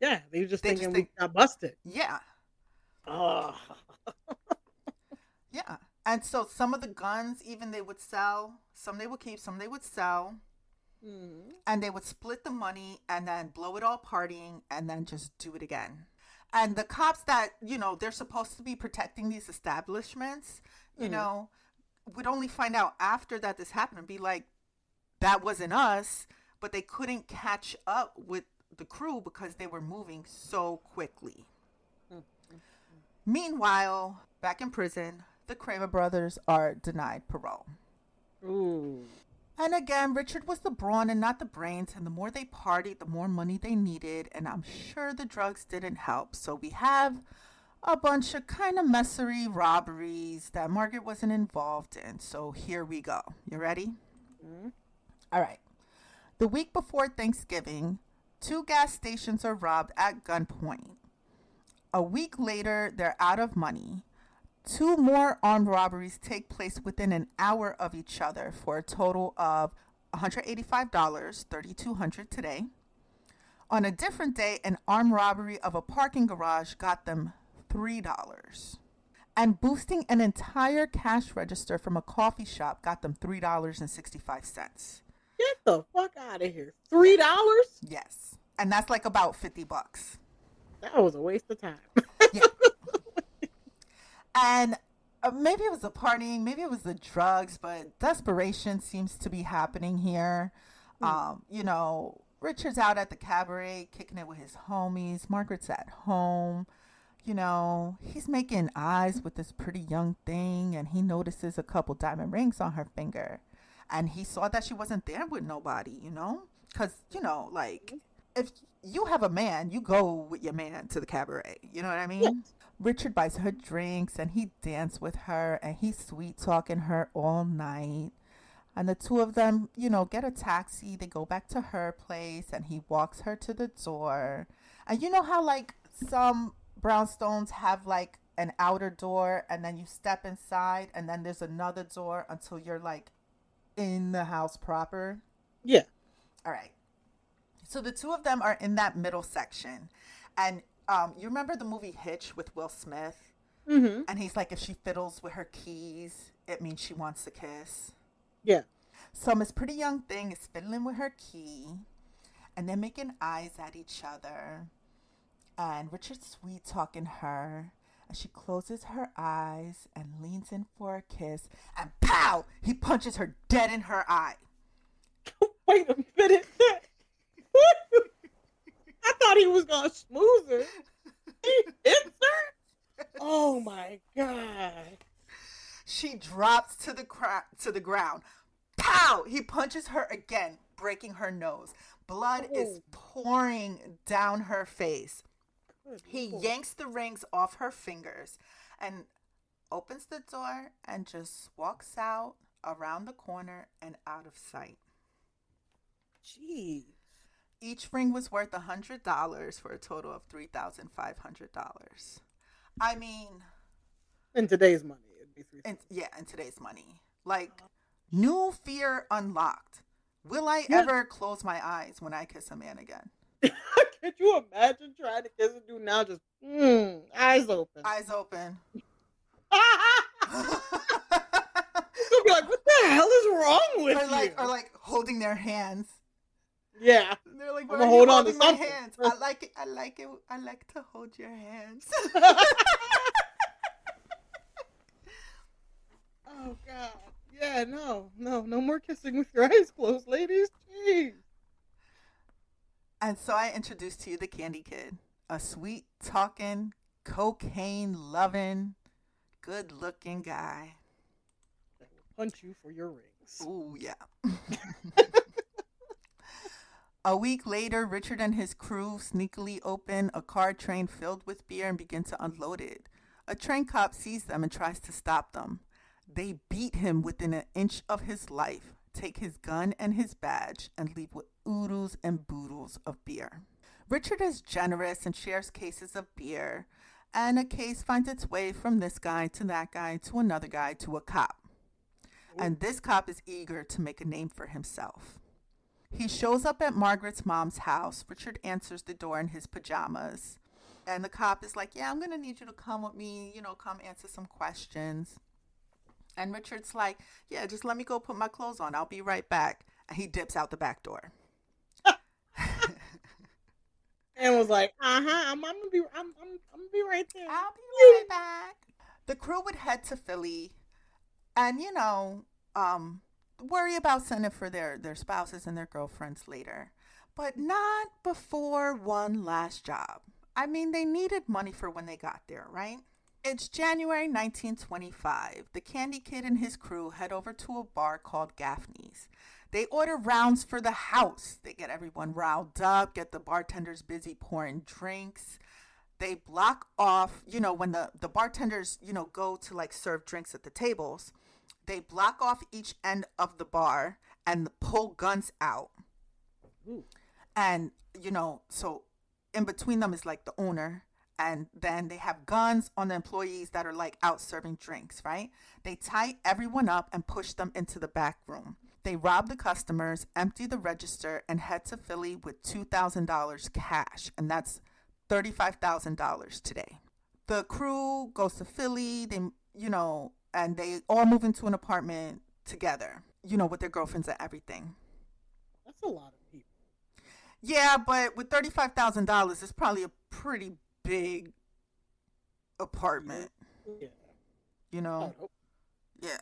Yeah, they just they thinking just think, we got busted. Yeah. Oh. *laughs* yeah, and so some of the guns, even they would sell. Some they would keep. Some they would sell. Mm. And they would split the money and then blow it all partying and then just do it again. And the cops that, you know, they're supposed to be protecting these establishments, you mm. know, would only find out after that this happened and be like, that wasn't us, but they couldn't catch up with the crew because they were moving so quickly. Mm-hmm. Meanwhile, back in prison, the Kramer brothers are denied parole. Ooh. And again, Richard was the brawn and not the brains, and the more they partied, the more money they needed, and I'm sure the drugs didn't help. So we have a bunch of kind of messery robberies that Margaret wasn't involved in. So here we go. You ready? Mm-hmm. All right. The week before Thanksgiving, two gas stations are robbed at gunpoint. A week later, they're out of money. Two more armed robberies take place within an hour of each other for a total of $185, 3,200 today. On a different day, an armed robbery of a parking garage got them $3. And boosting an entire cash register from a coffee shop got them $3.65. Get the fuck out of here. Three dollars? Yes. And that's like about 50 bucks. That was a waste of time. *laughs* Yeah. and uh, maybe it was the partying, maybe it was the drugs, but desperation seems to be happening here. Hmm. Um, you know, Richard's out at the cabaret kicking it with his homies. Margaret's at home. You know, he's making eyes with this pretty young thing and he notices a couple diamond rings on her finger. And he saw that she wasn't there with nobody, you know? Because, you know, like, if you have a man, you go with your man to the cabaret. You know what I mean? Yes. Richard buys her drinks and he danced with her and he's sweet talking her all night. And the two of them, you know, get a taxi. They go back to her place and he walks her to the door. And you know how, like, some brownstones have, like, an outer door and then you step inside and then there's another door until you're, like, in the house proper? Yeah. All right. So the two of them are in that middle section. And um, you remember the movie Hitch with Will Smith? Mm-hmm. And he's like, if she fiddles with her keys, it means she wants a kiss. Yeah. So Miss Pretty Young Thing is fiddling with her key, and they're making eyes at each other. And Richard's sweet talking her, and she closes her eyes and leans in for a kiss, and pow! He punches her dead in her eye. *laughs* Wait a minute. *laughs* I thought he was gonna smooth her. He hits her. Oh my god. She drops to the cra- to the ground. Pow! He punches her again, breaking her nose. Blood is oh. pouring down her face. Good He lord. yanks the rings off her fingers and opens the door and just walks out around the corner and out of sight. Jeez. Each ring was worth a hundred dollars for a total of three thousand five hundred dollars. I mean, In today's money, it'd be three. yeah, in today's money, like new fear unlocked. Will I Yeah. ever close my eyes when I kiss a man again? *laughs* Could you imagine trying to kiss a dude now? Just mm, eyes open. Eyes open. *laughs* You'll be like, what the hell is wrong with or you? like, or like holding their hands. Yeah. They're like, I'ma why are you hold on to my something." hands? I like it. I like it. I like to hold your hands. *laughs* *laughs* oh god. Yeah, no, no, no more kissing with your *laughs* eyes closed, ladies. Jeez. and so I introduced to you the Candy Kid, a sweet talking, cocaine loving, good looking guy. That will punch you for your rings. Ooh, yeah. A week later, Richard and his crew sneakily open a car train filled with beer and begin to unload it. A train cop sees them and tries to stop them. They beat him within an inch of his life, take his gun and his badge, and leave with oodles and boodles of beer. Richard is generous and shares cases of beer, and a case finds its way from this guy to that guy to another guy to a cop. And this cop is eager to make a name for himself. He shows up at Margaret's mom's house. Richard answers the door in his pajamas. And the cop is like, Yeah, I'm going to need you to come with me, you know, come answer some questions. And Richard's like, Yeah, just let me go put my clothes on. I'll be right back. And he dips out the back door. And was like, uh huh, I'm, I'm gonna be, I'm, I'm, I'm gonna be right there. I'll be right back. The crew would head to Philly and, you know, um, worry about sending for their, their spouses and their girlfriends later. But not before one last job. I mean, they needed money for when they got there, right? It's January 1925. The Candy Kid and his crew head over to a bar called Gaffney's. They order rounds for the house. They get everyone riled up, get the bartenders busy pouring drinks they block off you know when the the bartenders you know go to like serve drinks at the tables they block off each end of the bar and pull guns out Ooh. and you know so in between them is like the owner and then they have guns on the employees that are like out serving drinks, right? They tie everyone up and push them into the back room. They rob the customers, empty the register, and head to Philly with $2,000 cash, and that's $35,000 today. The crew goes to Philly, they, you know, and they all move into an apartment together, you know, with their girlfriends and everything. That's a lot of people. Yeah, but with $35,000, it's probably a pretty big apartment, Yeah. you know? Oh, Yeah.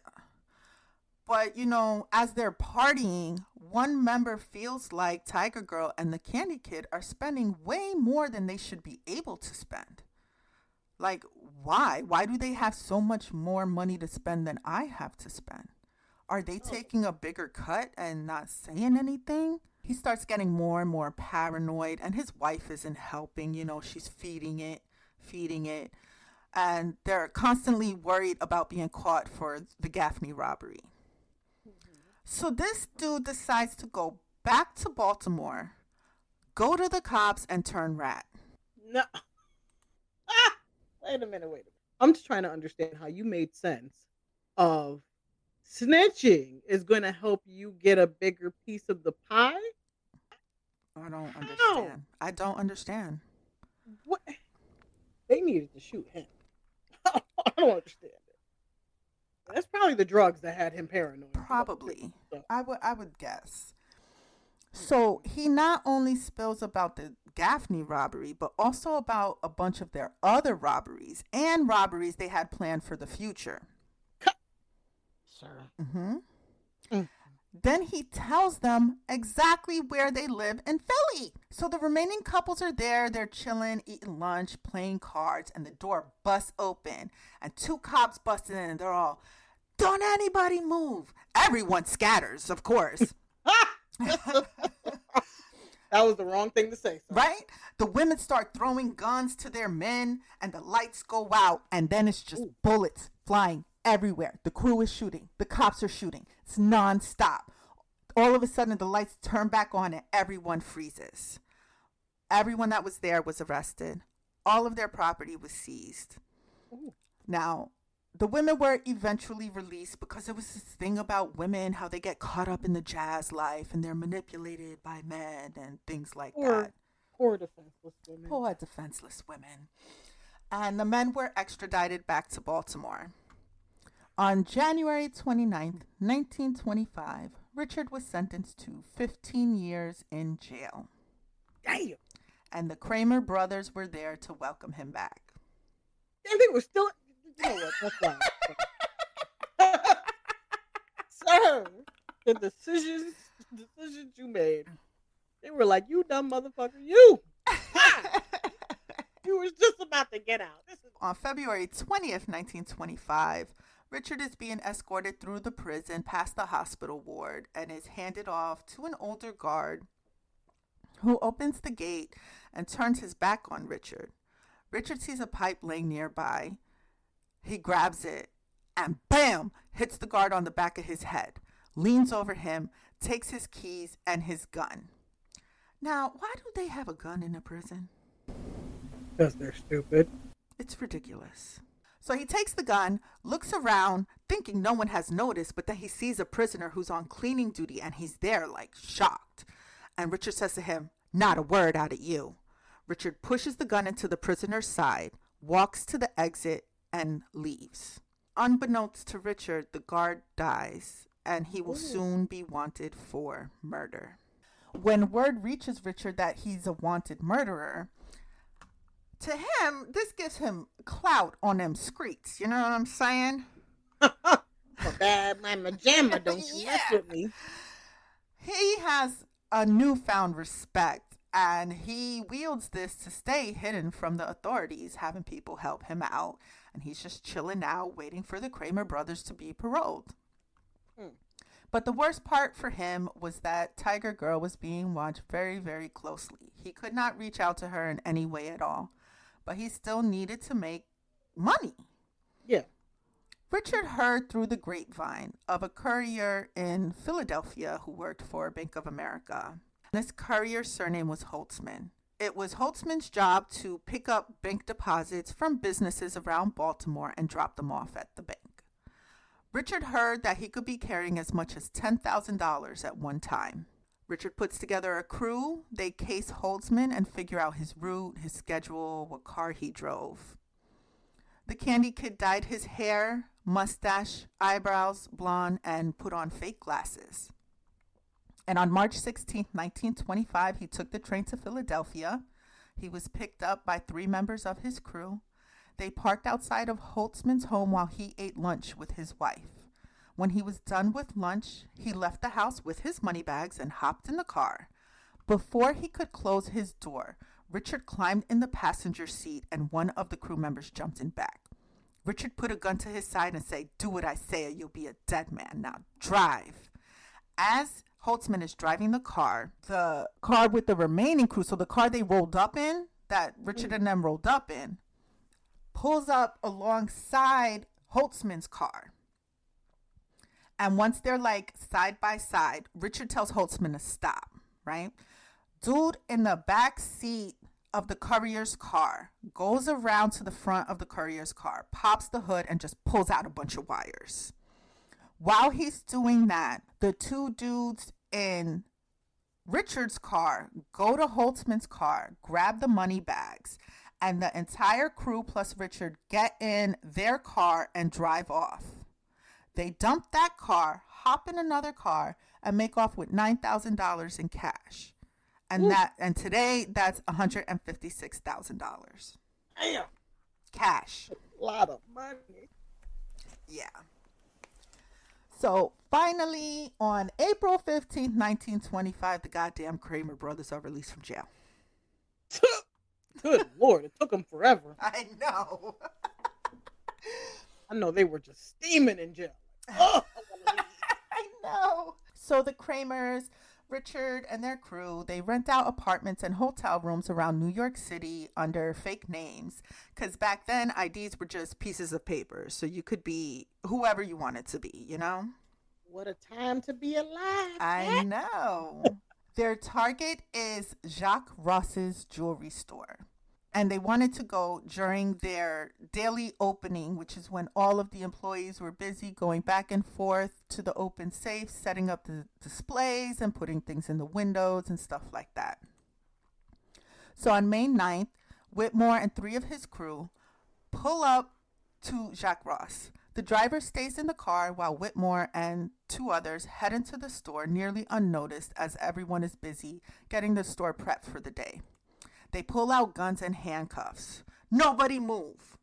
But, you know, as they're partying, one member feels like Tiger Girl and the Candy Kid are spending way more than they should be able to spend. Like, why? Why do they have so much more money to spend than I have to spend? Are they taking a bigger cut and not saying anything? He starts getting more and more paranoid, and his wife isn't helping. You know, she's feeding it, feeding it. And they're constantly worried about being caught for the Gaffney robbery. So this dude decides to go back to Baltimore, go to the cops, and turn rat. No. Ah! *laughs* Wait a minute, wait a minute. I'm just trying to understand how you made sense of snitching is going to help you get a bigger piece of the pie. I don't understand. I don't understand. What? They needed to shoot him. *laughs* I don't understand it. That's probably the drugs that had him paranoid. Probably. I would I would guess. So he not only spills about the Gaffney robbery, but also about a bunch of their other robberies and robberies they had planned for the future. sir. Mm-hmm. Mm. Then he tells them exactly where they live in Philly. So the remaining couples are there. They're chilling, eating lunch, playing cards, and the door busts open. And two cops bust in, and they're all, Don't anybody move. Everyone scatters, of course. *laughs* *laughs* That was the wrong thing to say. Sir. right? The women start throwing guns to their men, and the lights go out, and then it's just Ooh. bullets flying everywhere. The crew is shooting, the cops are shooting. It's nonstop. All of a sudden, the lights turn back on, and everyone freezes. Everyone that was there was arrested. All of their property was seized. Ooh. Now, the women were eventually released because there was this thing about women, how they get caught up in the jazz life and they're manipulated by men and things like Or- that. Poor defenseless women. Poor defenseless women. And the men were extradited back to Baltimore. On January 29th, 1925, Richard was sentenced to 15 years in jail. Damn. And the Kramer brothers were there to welcome him back. And they were still. You know what? That's. Sir, the decisions, decisions you made, they were like, "You dumb motherfucker, you! *laughs* You was just about to get out." This is On February 20th, 1925, Richard is being escorted through the prison past the hospital ward and is handed off to an older guard who opens the gate and turns his back on Richard. Richard sees a pipe laying nearby. He grabs it and bam, hits the guard on the back of his head, leans over him, takes his keys and his gun. Now, why do they have a gun in a prison? because they're stupid. It's ridiculous. So he takes the gun, looks around, thinking no one has noticed, but then he sees a prisoner who's on cleaning duty and he's there, like shocked. And Richard says to him, Not a word out of you. Richard pushes the gun into the prisoner's side, walks to the exit, and leaves. Unbeknownst to Richard, the guard dies, and he will Ooh. soon be wanted for murder. When word reaches Richard that he's a wanted murderer, to him, this gives him clout on them streets. You know what I'm saying? *laughs* Bad mama jamma, *laughs* don't you mess with me. He has a newfound respect and he wields this to stay hidden from the authorities, having people help him out. And he's just chilling out, waiting for the Kramer brothers to be paroled. Hmm. But the worst part for him was that Tiger Girl was being watched very, very closely. He could not reach out to her in any way at all, but he still needed to make money. Yeah. Richard heard through the grapevine of a courier in Philadelphia who worked for Bank of America. This courier's surname was Holtzman, it was Holtzman's job to pick up bank deposits from businesses around Baltimore and drop them off at the bank. Richard heard that he could be carrying as much as $10,000 at one time. Richard puts together a crew. They case Holtzman and figure out his route, his schedule, what car he drove. The candy kid dyed his hair, mustache, eyebrows blonde, and put on fake glasses. And on March 16, 1925, he took the train to Philadelphia. He was picked up by three members of his crew. They parked outside of Holtzman's home while he ate lunch with his wife. When he was done with lunch, he left the house with his money bags and hopped in the car. Before he could close his door, Richard climbed in the passenger seat and one of the crew members jumped in back. Richard put a gun to his side and said, Do what I say or you'll be a dead man. Now drive. As Holtzman is driving the car, the car with the remaining crew, so the car they rolled up in, that Richard and them rolled up in, pulls up alongside Holtzman's car. And once they're like side by side, Richard tells Holtzman to stop, right? Dude in the back seat of the courier's car goes around to the front of the courier's car, pops the hood, and just pulls out a bunch of wires. While he's doing that, the two dudes in Richard's car go to Holtzman's car, grab the money bags, and the entire crew plus Richard get in their car and drive off. They dump that car, hop in another car, and make off with nine thousand dollars in cash. And Ooh. that and today that's one hundred and fifty six thousand dollars. Damn, Cash. a lot of money. Yeah. So finally, on April 15th, 1925, the goddamn Kramer brothers are released from jail. *laughs* Good lord, it took them forever. *laughs* I know. I know they were just steaming in jail. *laughs* Oh, I know. So the Kramers, Richard and their crew, they rent out apartments and hotel rooms around New York City under fake names. Because back then, IDs were just pieces of paper. So you could be whoever you wanted to be, you know? what a time to be alive. I know. *laughs* Their target is Jacques Ross's jewelry store. And they wanted to go during their daily opening, which is when all of the employees were busy going back and forth to the open safe, setting up the displays and putting things in the windows and stuff like that. So on May 9th, Whittemore and three of his crew pull up to Jacques Ross. The driver stays in the car while Whittemore and two others head into the store nearly unnoticed as everyone is busy getting the store prepped for the day. They pull out guns and handcuffs. Nobody move.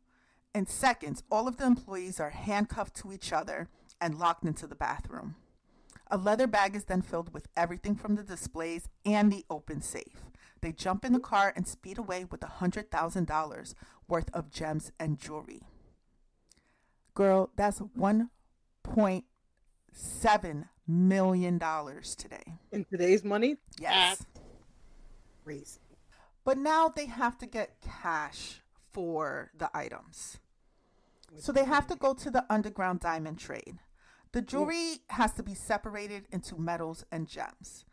In seconds, all of the employees are handcuffed to each other and locked into the bathroom. A leather bag is then filled with everything from the displays and the open safe. They jump in the car and speed away with $100,000 worth of gems and jewelry. Girl, that's $1.7 million today. In today's money, Yes. Crazy. But now they have to get cash for the items. So they have to go to the underground diamond trade. The jewelry has to be separated into metals and gems.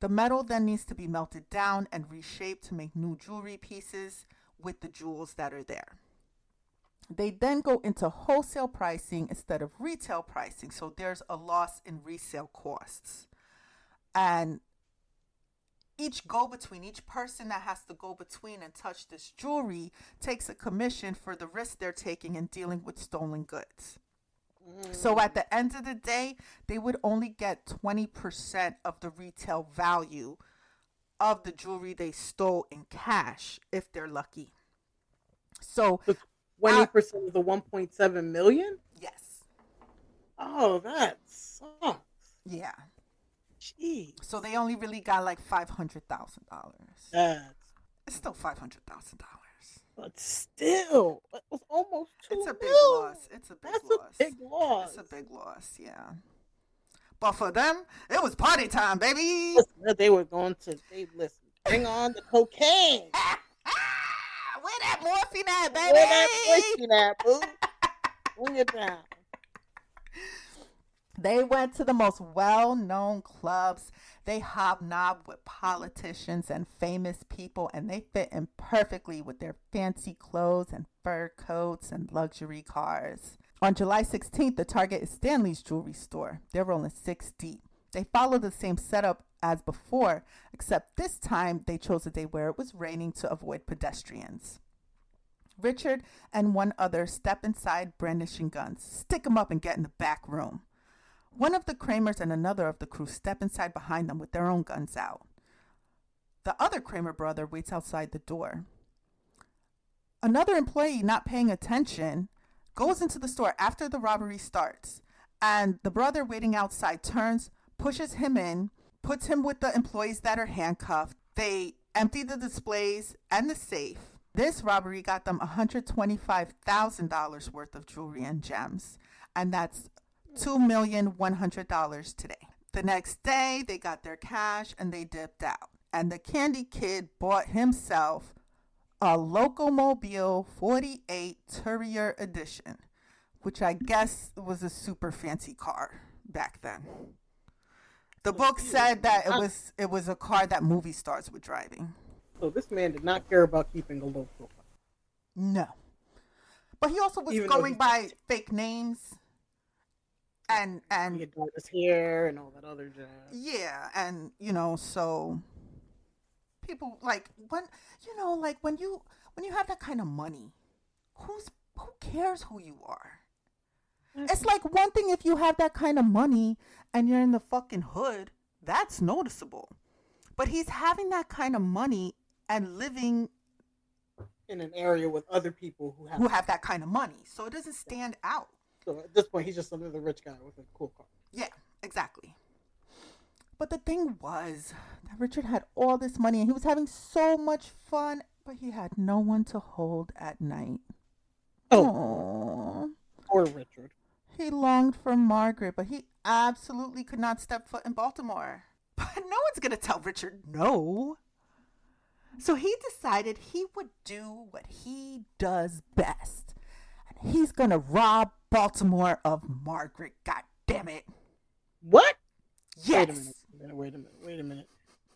The metal then needs to be melted down and reshaped to make new jewelry pieces with the jewels that are there. They then go into wholesale pricing instead of retail pricing. So there's a loss in resale costs. And each go between, each person that has to go between and touch this jewelry takes a commission for the risk they're taking in dealing with stolen goods. So mm. at the end of the day, they would only get 20% of the retail value of the jewelry they stole in cash if they're lucky. So, Twenty percent of the one point seven million. yes. Oh, that sucks. Yeah. Jeez, So they only really got like $500,000. that's It's still $500,000. but still, it was almost two It's a big loss. It's a big That's loss. a big loss. It's a big loss, yeah. But for them, it was party time, baby. Listen, they were going to. They listen. Bring on the cocaine. Ah, *laughs* Where that morphine at, baby? Where that pussy at, boo? *laughs* Bring it down. They went to the most well known clubs. They hobnobbed with politicians and famous people, and they fit in perfectly with their fancy clothes and fur coats and luxury cars. On July 16th, the target is Stanley's jewelry store. They're rolling six deep. They follow the same setup as before, except this time they chose a day where it was raining to avoid pedestrians. Richard and one other step inside brandishing guns, stick 'em up, and get in the back room. One of the Kramers and another of the crew step inside behind them with their own guns out. The other Kramer brother waits outside the door. Another employee, not paying attention, goes into the store after the robbery starts, and the brother waiting outside turns, pushes him in, puts him with the employees that are handcuffed. They empty the displays and the safe. This robbery got them $125,000 worth of jewelry and gems, and that's $2,100 today. The next day, they got their cash and they dipped out. And the Candy Kid bought himself a Locomobile 48 Turrier Edition, which I guess was a super fancy car back then. The book said that it was it was a car that movie stars were driving. So this man did not care about keeping a low profile. No. But he also was Even going by fake names. And and his hair and all that other jazz. yeah, and you know, so people like when you know, like when you when you have that kind of money, who's who cares who you are? It's like one thing if you have that kind of money and you're in the fucking hood, that's noticeable. But he's having that kind of money and living in an area with other people who have. who have that kind of money. So it doesn't stand out. So at this point, he's just another rich guy with a cool car. Yeah, exactly. But the thing was that Richard had all this money and he was having so much fun, but he had no one to hold at night. Oh, Aww. poor Richard. He longed for Margaret, but he absolutely could not step foot in Baltimore. *laughs* But no one's going to tell Richard no. So he decided he would do what he does best. And he's going to rob Baltimore of Margaret. God damn it. What? Yes. Wait a minute. Wait a minute. Wait a minute. Wait a minute.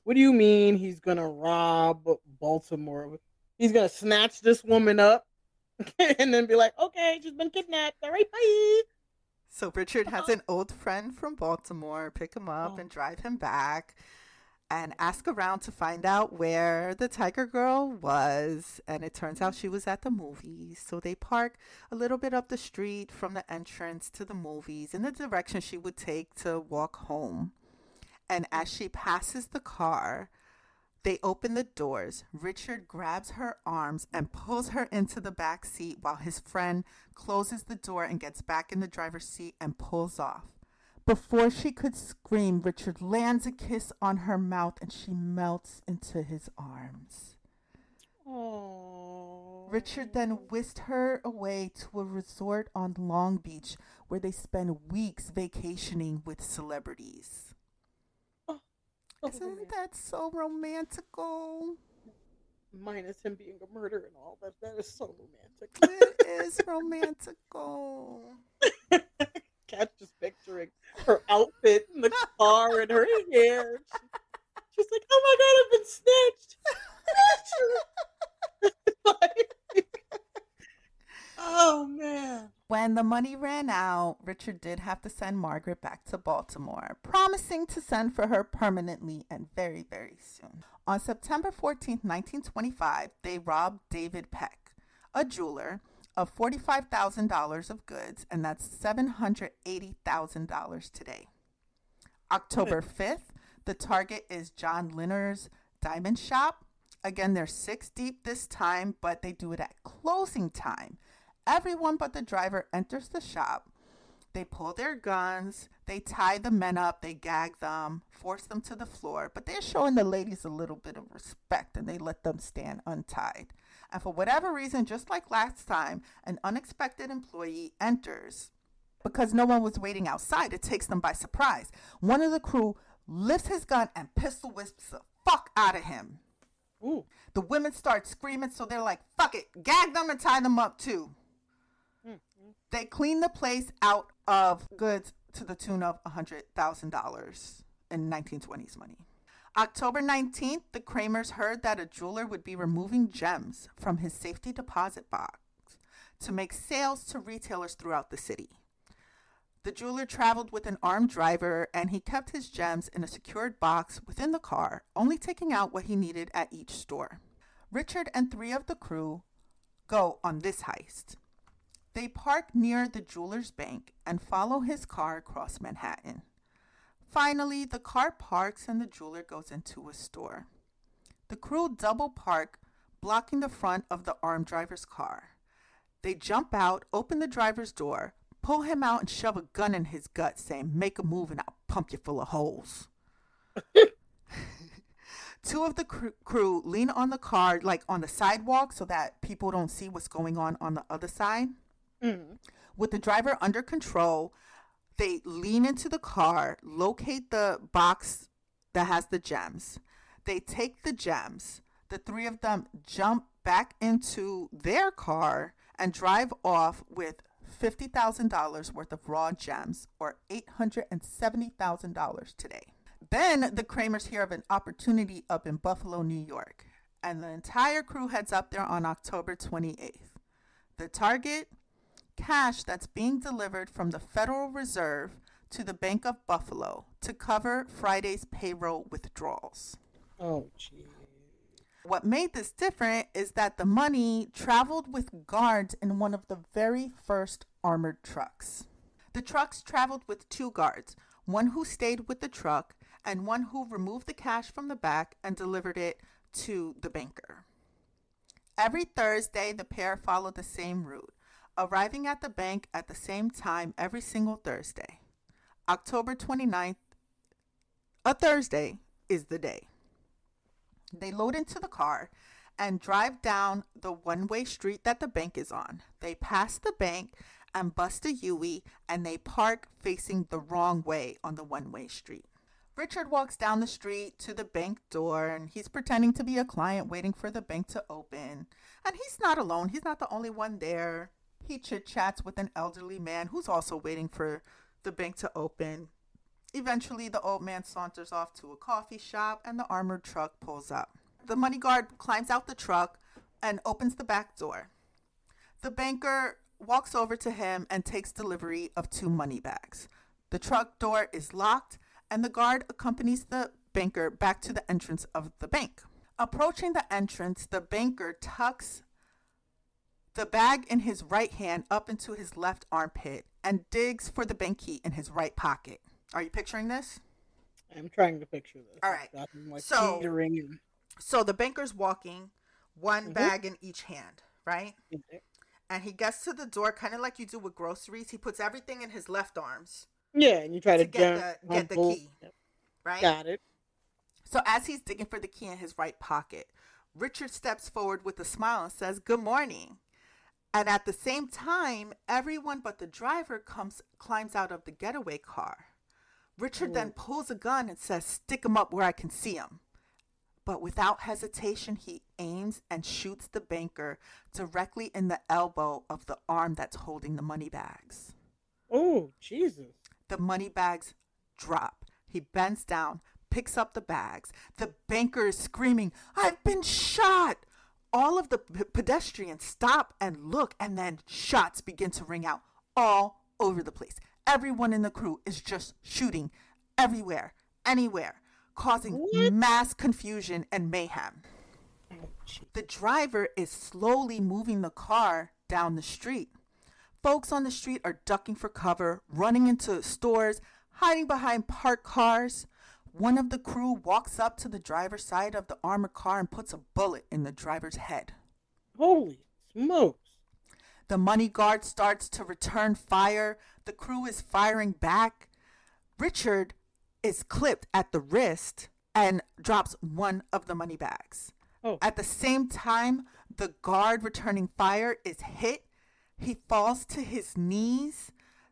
What do you mean he's gonna rob Baltimore? He's gonna snatch this woman up *laughs* and then be like, "Okay, she's been kidnapped. All right, bye." So Richard has uh-huh. an old friend from Baltimore pick him up Oh. and drive him back and ask around to find out where the Tiger Girl was. And it turns out she was at the movies. So they park a little bit up the street from the entrance to the movies in the direction she would take to walk home. And as she passes the car, they open the doors. Richard grabs her arms and pulls her into the back seat while his friend closes the door and gets back in the driver's seat and pulls off. Before she could scream, Richard lands a kiss on her mouth and she melts into his arms. Oh. Richard then whisked her away to a resort on Long Beach where they spend weeks vacationing with celebrities. Oh. Oh, Isn't that so romantical? minus him being a murderer and all that? That is so romantic. It is romantical. *laughs* Kat's just picturing her outfit in the car and her hair. She's like, "Oh my god, I've been snatched!" Like- *laughs* oh man. When the money ran out, Richard did have to send Margaret back to Baltimore, promising to send for her permanently and very, very soon. On September 14th, 1925, they robbed David Peck, a jeweler, of $45,000 of goods, and that's $780,000 today. October 5th, the target is John Linner's Diamond Shop. Again, they're six deep this time, but they do it at closing time. Everyone but the driver enters the shop. They pull their guns, they tie the men up, they gag them, force them to the floor, but they're showing the ladies a little bit of respect and they let them stand untied. And for whatever reason, just like last time, an unexpected employee enters. Because no one was waiting outside, it takes them by surprise. One of the crew lifts his gun and pistol whips the fuck out of him. Ooh. The women start screaming, so they're like, fuck it, gag them and tie them up too. Mm, They clean the place out of goods to the tune of $100,000 in 1920s money. October 19th, the Kramers heard that a jeweler would be removing gems from his safety deposit box to make sales to retailers throughout the city. The jeweler traveled with an armed driver and he kept his gems in a secured box within the car, only taking out what he needed at each store. Richard and three of the crew go on this heist. They park near the jeweler's bank and follow his car across Manhattan. Finally, the car parks and the jeweler goes into a store. The crew double park, blocking the front of the armed driver's car. They jump out, open the driver's door, pull him out, and shove a gun in his gut, saying, Make a move and I'll pump you full of holes. *laughs* Two of the cr- crew lean on the car, like on the sidewalk, so that people don't see what's going on on the other side. Mm. With the driver under control, they lean into the car, locate the box that has the gems. They take the gems. The three of them jump back into their car and drive off with $50,000 worth of raw gems or $870,000 today. Then the Kramers hear of an opportunity up in Buffalo, New York, and the entire crew heads up there on October 28th. The target cash that's being delivered from the Federal Reserve to the Bank of Buffalo to cover Friday's payroll withdrawals. Oh, gee. What made this different is that the money traveled with guards in one of the very first armored trucks. The trucks traveled with two guards, one who stayed with the truck and one who removed the cash from the back and delivered it to the banker. Every Thursday, the pair followed the same route, arriving at the bank at the same time every single Thursday. October 29th, a Thursday, is the day. They load into the car and drive down the one way street that the bank is on. They pass the bank and bust a Huey and they park facing the wrong way on the one way street. Richard walks down the street to the bank door and he's pretending to be a client waiting for the bank to open. And he's not alone, he's not the only one there. He chit chats with an elderly man who's also waiting for the bank to open. Eventually, the old man saunters off to a coffee shop and the armored truck pulls up. The money guard climbs out the truck and opens the back door. The banker walks over to him and takes delivery of two money bags. The truck door is locked and the guard accompanies the banker back to the entrance of the bank. Approaching the entrance, the banker tucks the bag in his right hand up into his left armpit and digs for the bank key in his right pocket. Are you picturing this? I'm trying to picture this. All right. Like So- teetering So the banker's walking, one Mhm. bag in each hand, right? Okay. And he gets to the door, kind of like you do with groceries. He puts everything in his left arms, Yeah, and you try To to, get the- get the key. right? Got it. So as he's digging for the key in his right pocket, Richard steps forward with a smile and says, "Good morning." And at the same time, everyone but the driver comes climbs out of the getaway car. Richard then pulls a gun and says, "Stick him up where I can see him." But without hesitation, he aims and shoots the banker directly in the elbow of the arm that's holding the money bags. Oh, Jesus. The money bags drop. He bends down, picks up the bags. The banker is screaming, I've been shot! All of the p- pedestrians stop and look, and then shots begin to ring out all over the place. Everyone in the crew is just shooting everywhere, anywhere, causing What? mass confusion and mayhem. The driver is slowly moving the car down the street. Folks on the street are ducking for cover, running into stores, hiding behind parked cars. One of the crew walks up to the driver's side of the armored car and puts a bullet in the driver's head. Holy smokes. The money guard starts to return fire. The crew is firing back. Richard is clipped at the wrist and drops one of the money bags. Oh. At the same time, the guard returning fire is hit. He falls to his knees.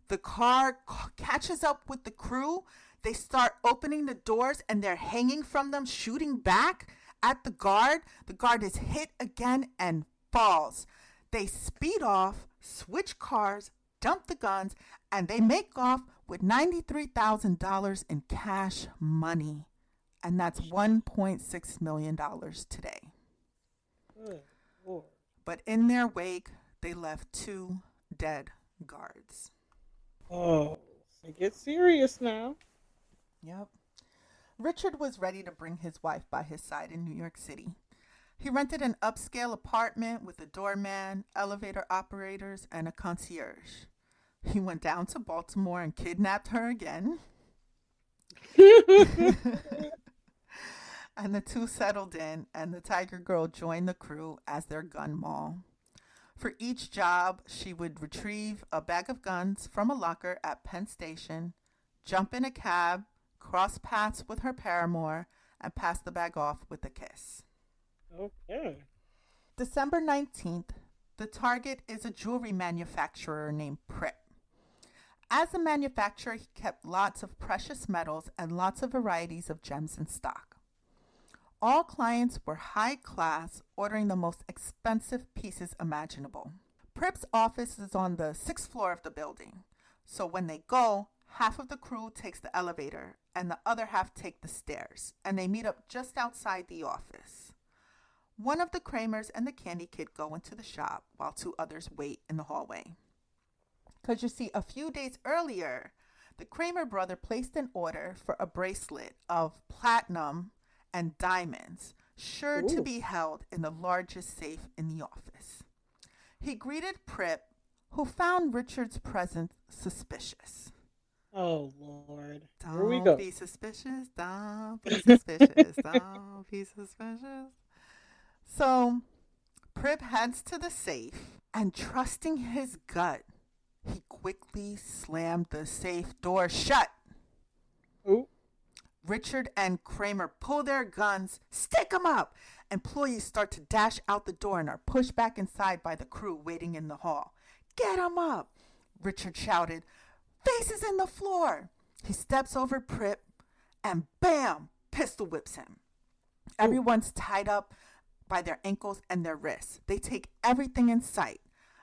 The car c- catches up with the crew. They start opening the doors and they're hanging from them, shooting back at the guard. The guard is hit again and falls. They speed off, switch cars, dump the guns, and they make off with $93,000 in cash money. And that's $1.6 million today. But in their wake, they left two dead guards. Oh, it gets serious now. Yep. Richard was ready to bring his wife by his side in New York City. He rented an upscale apartment with a doorman, elevator operators, and a concierge. He went down to Baltimore and kidnapped her again. *laughs* and the two settled in, and the Tiger Girl joined the crew as their gun moll. For each job, she would retrieve a bag of guns from a locker at Penn Station, jump in a cab, cross paths with her paramour, and pass the bag off with a kiss. Okay. December 19th, the target is a jewelry manufacturer named Prip. As a manufacturer, he kept lots of precious metals and lots of varieties of gems in stock. All clients were high class, ordering the most expensive pieces imaginable. Prip's office is on the sixth floor of the building, so when they go, half of the crew takes the elevator and the other half take the stairs, and they meet up just outside the office. One of the Kramers and the Candy Kid go into the shop while two others wait in the hallway. Because you see, a few days earlier, the Kramer brother placed an order for a bracelet of platinum and diamonds, sure to be held in the largest safe in the office. He greeted Prip, who found Richard's presence suspicious. Oh Lord. Don't Here we go. be suspicious. Don't be suspicious. don't be suspicious. So, Prip heads to the safe and, trusting his gut, he quickly slammed the safe door shut. Ooh. Richard and Kramer pull their guns, stick 'em up. Employees start to dash out the door and are pushed back inside by the crew waiting in the hall. Get 'em up! Richard shouted. Faces in the floor! He steps over Prip and bam! Pistol whips him. Everyone's tied up by their ankles and their wrists. They take everything in sight.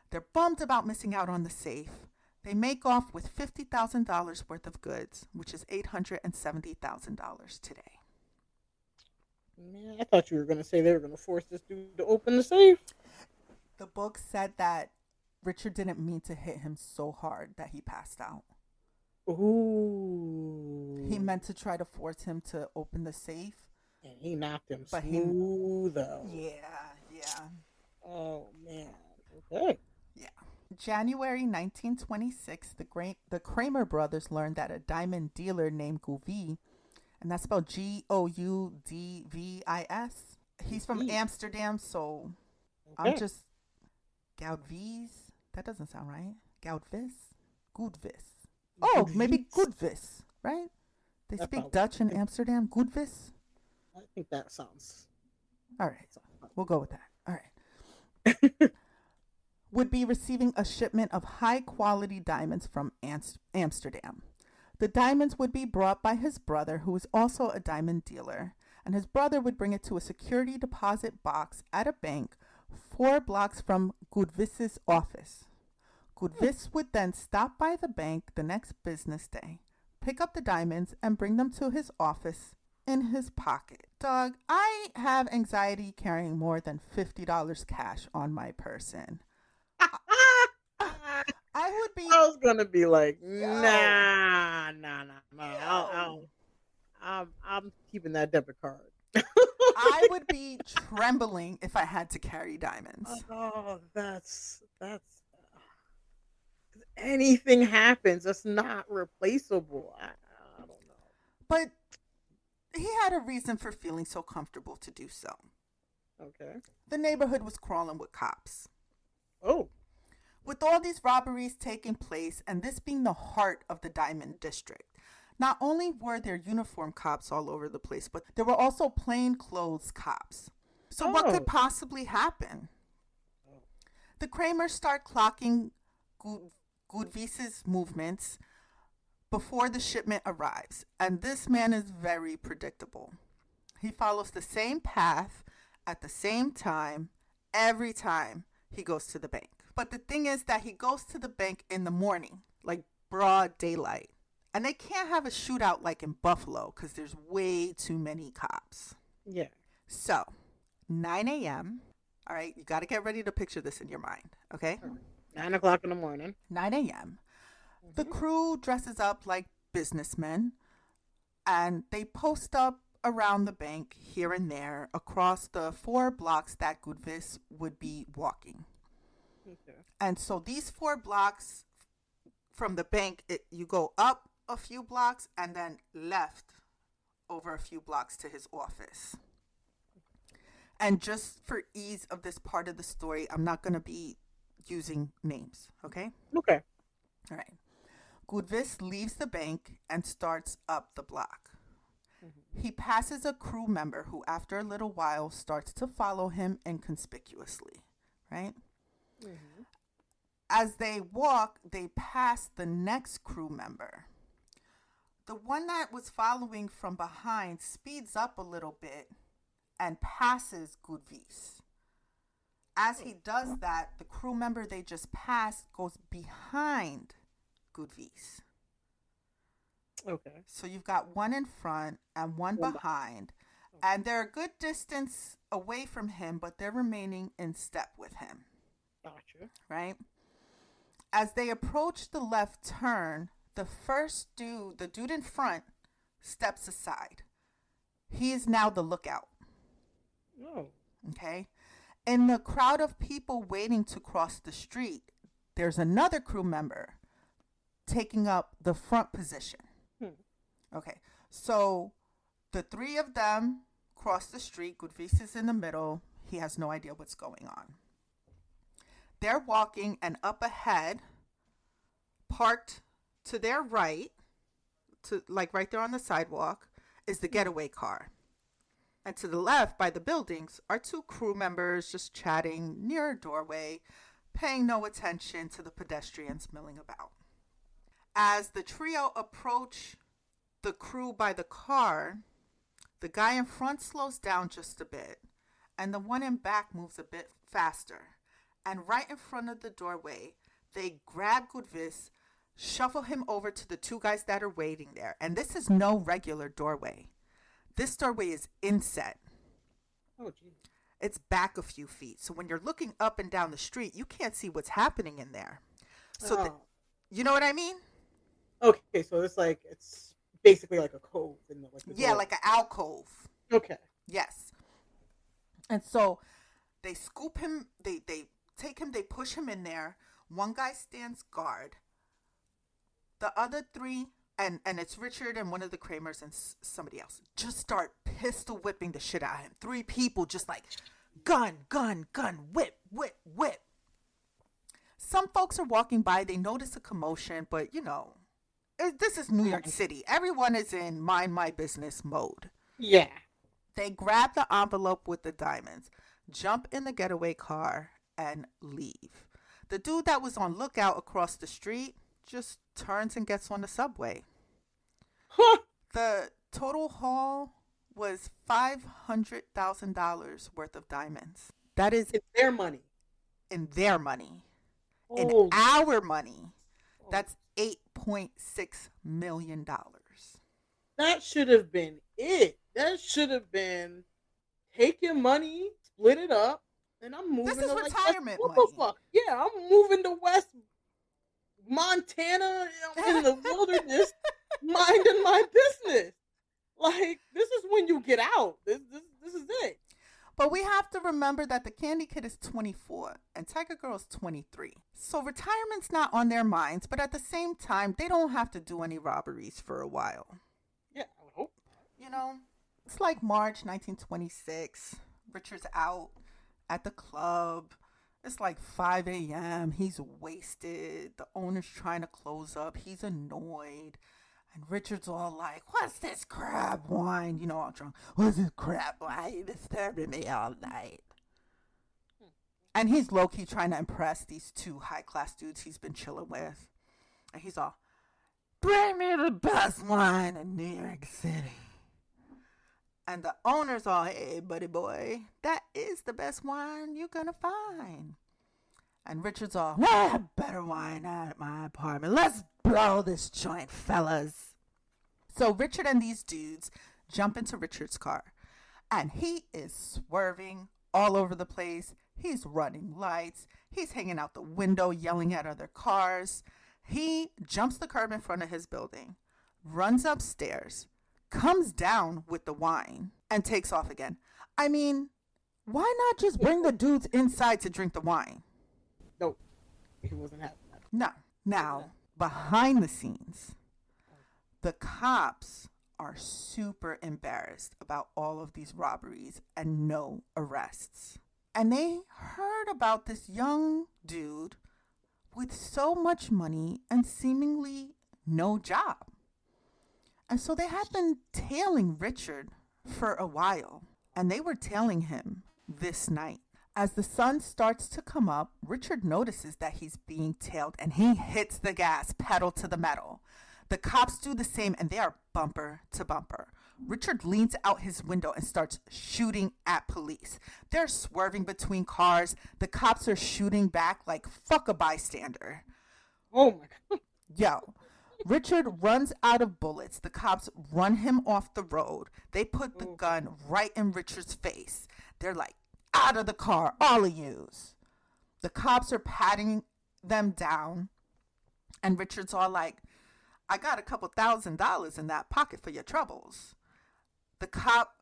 They're bummed about missing out on the safe. They make off with $50,000 worth of goods, which is $870,000 today. Man, I thought you were gonna say they were gonna force this dude to open the safe. The book said that Richard didn't mean to hit him so hard that he passed out. Ooh. He meant to try to force him to open the safe. and he knocked him But he- smooth out. Yeah, yeah. Oh man. Okay. Yeah. January 1926, the, Gra- the Kramer brothers learned that a diamond dealer named Gouvi, and that's spelled G O U D V I S. He's from Amsterdam, so I'm just Goudvis. That doesn't sound right. Goudvis, Goudvis. Oh, maybe Goudvis, right? They That speak Dutch in Amsterdam. Goudvis. I think that sounds. All right. We'll go with that. All right. *laughs* Would be receiving a shipment of high quality diamonds from Ams- Amsterdam. The diamonds would be brought by his brother, who is also a diamond dealer, and his brother would bring it to a security deposit box at a bank four blocks from Goudvis's office. Goodvis would then stop by the bank the next business day, pick up the diamonds, and bring them to his office in his pocket. Doug, I have anxiety carrying more than $50 cash on my person. *laughs* I would be I was gonna be like, nah, nah, nah, nah. I'll, I'll, I'm, I'm keeping that debit card. I *laughs* would be trembling if I had to carry diamonds. Oh, that's that's. anything happens, that's not replaceable. I, I don't know. But he had a reason for feeling so comfortable to do so. Okay. The neighborhood was crawling with cops. Oh, With all these robberies taking place and this being the heart of the Diamond District, not only were there uniform cops all over the place, but there were also plainclothes cops. So, what Oh. could possibly happen? The Kramers start clocking Gud- Goudvis's movements before the shipment arrives, and this man is very predictable. He follows the same path at the same time every time he goes to the bank. But the thing is that he goes to the bank in the morning, like broad daylight. And they can't have a shootout like in Buffalo because there's way too many cops. Yeah. So, 9 a.m. All right, you got to get ready to picture this in your mind, okay? Nine o'clock in the morning. 9 a.m. The mm-hmm. crew dresses up like businessmen and they post up around the bank here and there across the four blocks that Goudvis would be walking. Okay. And so these four blocks from the bank, it, you go up a few blocks and then left over a few blocks to his office. And just for ease of this part of the story, I'm not going to be using names, okay? Okay. All right. Goudvis leaves the bank and starts up the block. He passes a crew member who, after a little while, starts to follow him inconspicuously, right? Mhm. As they walk, they pass the next crew member. The one that was following from behind speeds up a little bit and passes Goudvis. As he does that, the crew member they just passed goes behind Goudvis. Okay. So you've got one in front and one One behind, and they're a good distance away from him, but they're remaining in step with him, Gotcha. right? As they approach the left turn, the first dude, the dude in front, steps aside. He is now the lookout, Oh. okay? In the crowd of people waiting to cross the street, there's another crew member taking up the front position. Hmm. Okay, so the three of them cross the street. Goudvis is in the middle. He has no idea what's going on. They're walking, and up ahead, parked to their right, to like right there on the sidewalk, is the getaway car. And to the left, by the buildings, are two crew members just chatting near a doorway, paying no attention to the pedestrians milling about. As the trio approach the crew by the car, the guy in front slows down just a bit, and the one in back moves a bit faster. And right in front of the doorway, they grab Goudvis, shuffle him over to the two guys that are waiting there. And this is no regular doorway. This doorway is inset. Oh, geez. It's back a few feet. So when you're looking up and down the street, you can't see what's happening in there. So the, Oh. you know what I mean? okay, so it's like it's basically like a cove in the like. The Yeah, door. like an alcove. Okay. Yes. And so they scoop him, they they take him, they push him in there. One guy stands guard. The other three and and it's Richard and one of the Kramers and s- somebody else just start pistol whipping the shit out of him. Three people just like gun, gun, gun, whip, whip, whip. Some folks are walking by, they notice a commotion, but you know, it, this is New York City. Everyone is in mind my business mode. Yeah. They grab the envelope with the diamonds, jump in the getaway car, and leave. The dude that was on lookout across the street just turns and gets on the subway. Huh. The total haul was $500,000 worth of diamonds. That is in their money. in their money. In Oh, our money, oh. that's $8.6 million. that should have been it. That should have been take your money, split it up, and I'm moving. This is to, like, what money. the fuck? Yeah, I'm moving to West Montana *laughs* in the wilderness, minding my business. Like this is when you get out. This this this is it. But we have to remember that the Candy Kid is 24 and Tiger Girl is 23. So retirement's not on their minds, but at the same time, they don't have to do any robberies for a while. Yeah, I would hope. You know, it's like March 1926. Richard's out at the club. It's like 5 a.m. He's wasted. The owner's trying to close up. He's annoyed. And Richard's all like, What's this crab wine? You know, all drunk. What's this crab wine? You disturbing me all night. Hmm. And he's low key trying to impress these two high class dudes he's been chilling with. And he's all, Bring me the best wine in New York City. And the owner's all, Hey, buddy boy, that is the best wine you're gonna find. And Richard's all, ah, better wine at my apartment. Let's blow this joint, fellas. So Richard and these dudes jump into Richard's car, and he is swerving all over the place. He's running lights. He's hanging out the window, yelling at other cars. He jumps the curb in front of his building, runs upstairs, comes down with the wine, and takes off again. I mean, why not just bring the dudes inside to drink the wine? Nope. He wasn't that. No. Now, behind the scenes, the cops are super embarrassed about all of these robberies and no arrests. And they heard about this young dude with so much money and seemingly no job. And so they had been tailing Richard for a while, and they were tailing him this night. As the sun starts to come up, Richard notices that he's being tailed and he hits the gas pedal to the metal. The cops do the same and they are bumper to bumper. Richard leans out his window and starts shooting at police. They're swerving between cars. The cops are shooting back like fuck a bystander. Oh my god. Yo, Richard runs out of bullets. The cops run him off the road. They put the Ooh. gun right in Richard's face. They're like, out of the car, all of yous. The cops are patting them down. And Richard's all like, I got a couple thousand dollars in that pocket for your troubles. The cop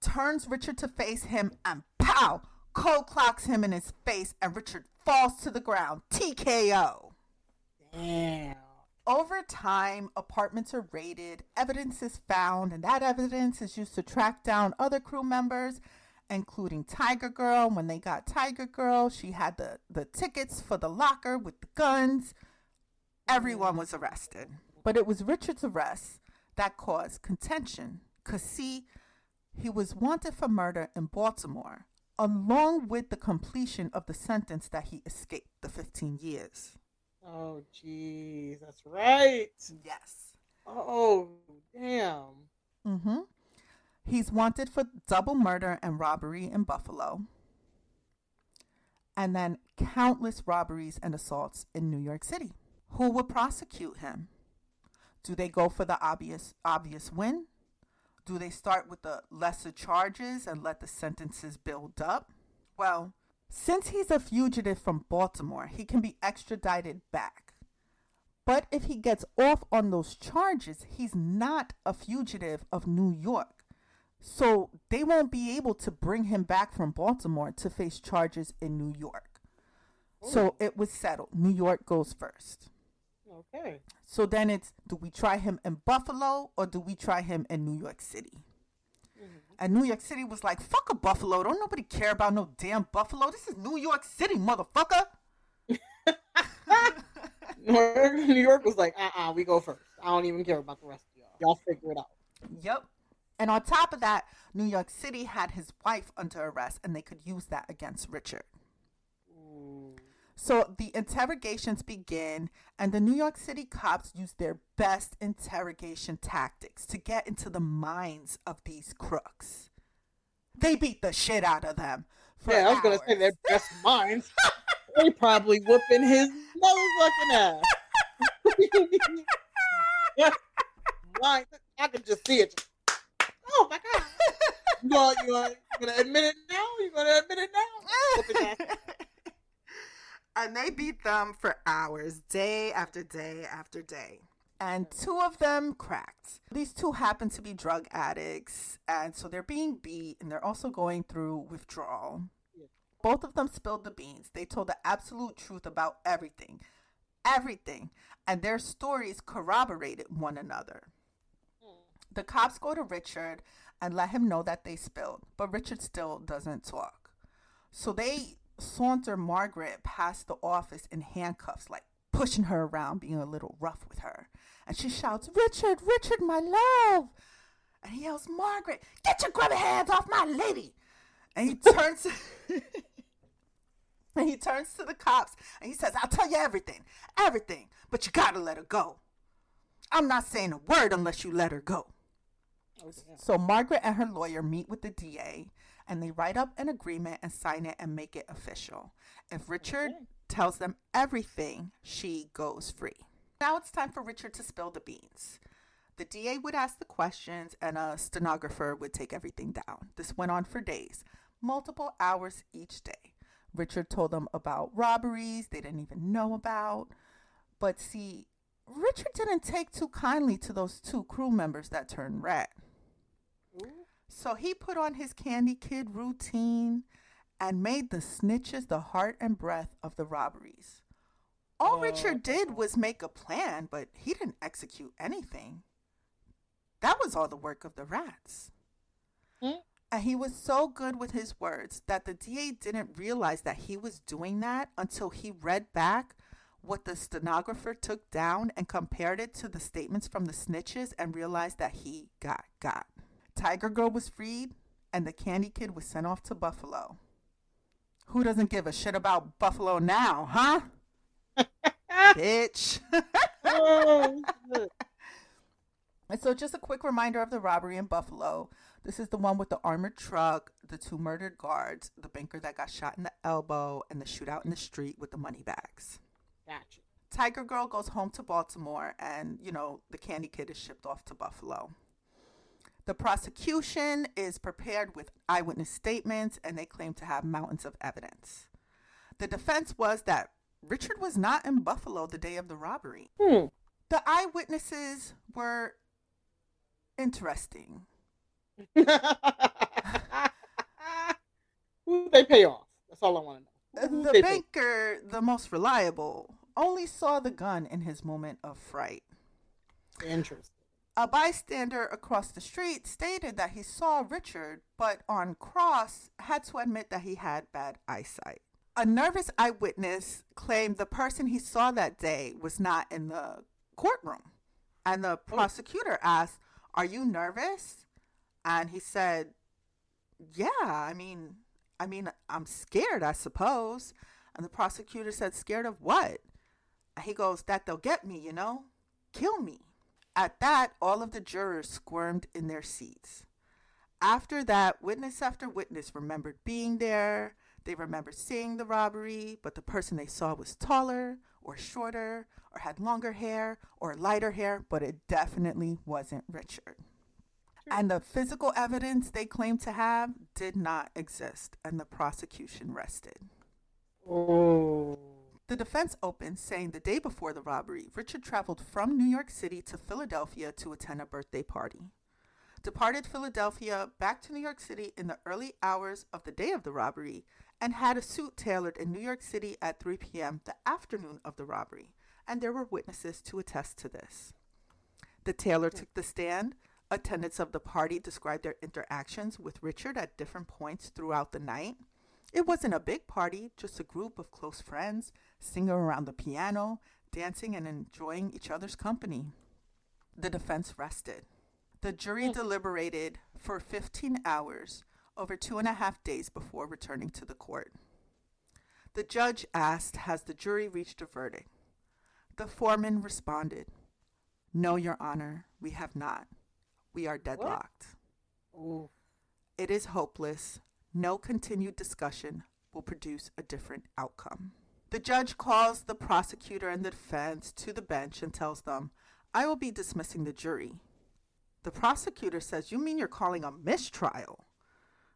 turns Richard to face him and pow! Cold clocks him in his face and Richard falls to the ground. TKO. Damn. Over time, apartments are raided, evidence is found, and that evidence is used to track down other crew members, including Tiger Girl. When they got Tiger Girl, she had the, the tickets for the locker with the guns. Everyone mm. was arrested. But it was Richard's arrest that caused contention. Because, see, he was wanted for murder in Baltimore, along with the completion of the sentence that he escaped, the 15 years. Oh jeez, that's right. Yes. Oh damn. Mm-hmm. He's wanted for double murder and robbery in Buffalo. And then countless robberies and assaults in New York City. Who will prosecute him? Do they go for the obvious obvious win? Do they start with the lesser charges and let the sentences build up? Well, since he's a fugitive from Baltimore, he can be extradited back. But if he gets off on those charges, he's not a fugitive of New York. So they won't be able to bring him back from Baltimore to face charges in New York. So it was settled. New York goes first. Okay. So then it's do we try him in Buffalo or do we try him in New York City? And New York City was like, fuck a Buffalo. Don't nobody care about no damn Buffalo. This is New York City, motherfucker. *laughs* New York, was like, uh uh we go first. I don't even care about the rest of y'all. Y'all figure it out. Yep. And on top of that, New York City had his wife under arrest and they could use that against Richard. Ooh. So the interrogations begin, and the New York City cops use their best interrogation tactics to get into the minds of these crooks. They beat the shit out of them. Yeah, I was gonna say their best *laughs* minds. they probably whooping his motherfucking ass. *laughs* Like, I can just see it. Oh my god! You gonna, you gonna, you gonna admit it now? You gonna admit it now? *laughs* And they beat them for hours, day after day after day. And two of them cracked. These two happen to be drug addicts, and so they're being beat and they're also going through withdrawal. Yeah. Both of them spilled the beans. They told the absolute truth about everything. Everything. And their stories corroborated one another. Hmm. The cops go to Richard and let him know that they spilled, but Richard still doesn't talk. So they saunter Margaret past the office in handcuffs, like pushing her around, being a little rough with her. And she shouts, Richard, Richard, my love. And he yells, Margaret, get your grubby hands off my lady. And he turns *laughs* and he turns to the cops and he says, I'll tell you everything, everything, but you gotta let her go. I'm not saying a word unless you let her go. Oh. So Margaret and her lawyer meet with the DA and they write up an agreement and sign it and make it official. If Richard Okay. tells them everything, she goes free. Now it's time for Richard to spill the beans. The DA would ask the questions and a stenographer would take everything down. This went on for days, multiple hours each day. Richard told them about robberies they didn't even know about. But see, Richard didn't take too kindly to those two crew members that turned red. So he put on his Candy Kid routine and made the snitches the heart and breath of the robberies. All Richard did was make a plan, but he didn't execute anything. That was all the work of the rats. Hmm? And he was so good with his words that the DA didn't realize that he was doing that until he read back what the stenographer took down and compared it to the statements from the snitches and realized that he got got. Tiger Girl was freed and the Candy Kid was sent off to Buffalo. Who doesn't give a shit about Buffalo now, huh? *laughs* Bitch. Oh. And so, just a quick reminder of the robbery in Buffalo. This is the one with the armored truck, the two murdered guards, the banker that got shot in the elbow, and the shootout in the street with the money bags. Gotcha. Tiger Girl goes home to Baltimore, and, you know, the Candy Kid is shipped off to Buffalo. The prosecution is prepared with eyewitness statements, and they claim to have mountains of evidence. The defense was that Richard was not in Buffalo the day of the robbery. Hmm. The eyewitnesses were interesting. *laughs* Who they pay off? That's all I want to know. Who The they pay- banker, the most reliable, only saw the gun in his moment of fright. Interesting. A bystander across the street stated that he saw Richard, but on cross had to admit that he had bad eyesight. A nervous eyewitness claimed the person he saw that day was not in the courtroom. And the prosecutor asked, Are you nervous? And he said, Yeah, I mean, I mean, I'm scared, I suppose. And the prosecutor said, Scared of what? And he goes, That they'll get me, you know? Kill me. At that, all of the jurors squirmed in their seats. After that, witness after witness remembered being there. They remembered seeing the robbery, but the person they saw was taller or shorter or had longer hair or lighter hair, but it definitely wasn't Richard. And the physical evidence they claimed to have did not exist, and the prosecution rested. Oh. The defense opened saying the day before the robbery, Richard traveled from New York City to Philadelphia to attend a birthday party. Departed Philadelphia back to New York City in the early hours of the day of the robbery and had a suit tailored in New York City at 3 p.m. the afternoon of the robbery, and there were witnesses to attest to this. The tailor took the stand. Attendants of the party described their interactions with Richard at different points throughout the night. It wasn't a big party, just a group of close friends singing around the piano, dancing, and enjoying each other's company. The defense rested. The jury hmm. deliberated for 15 hours over two and a half days before returning to the court. The judge asked, Has the jury reached a verdict? The foreman responded, No, Your Honor, we have not. We are deadlocked. It is hopeless. No continued discussion will produce a different outcome. The judge calls the prosecutor and the defense to the bench and tells them, I will be dismissing the jury. The prosecutor says, You mean you're calling a mistrial?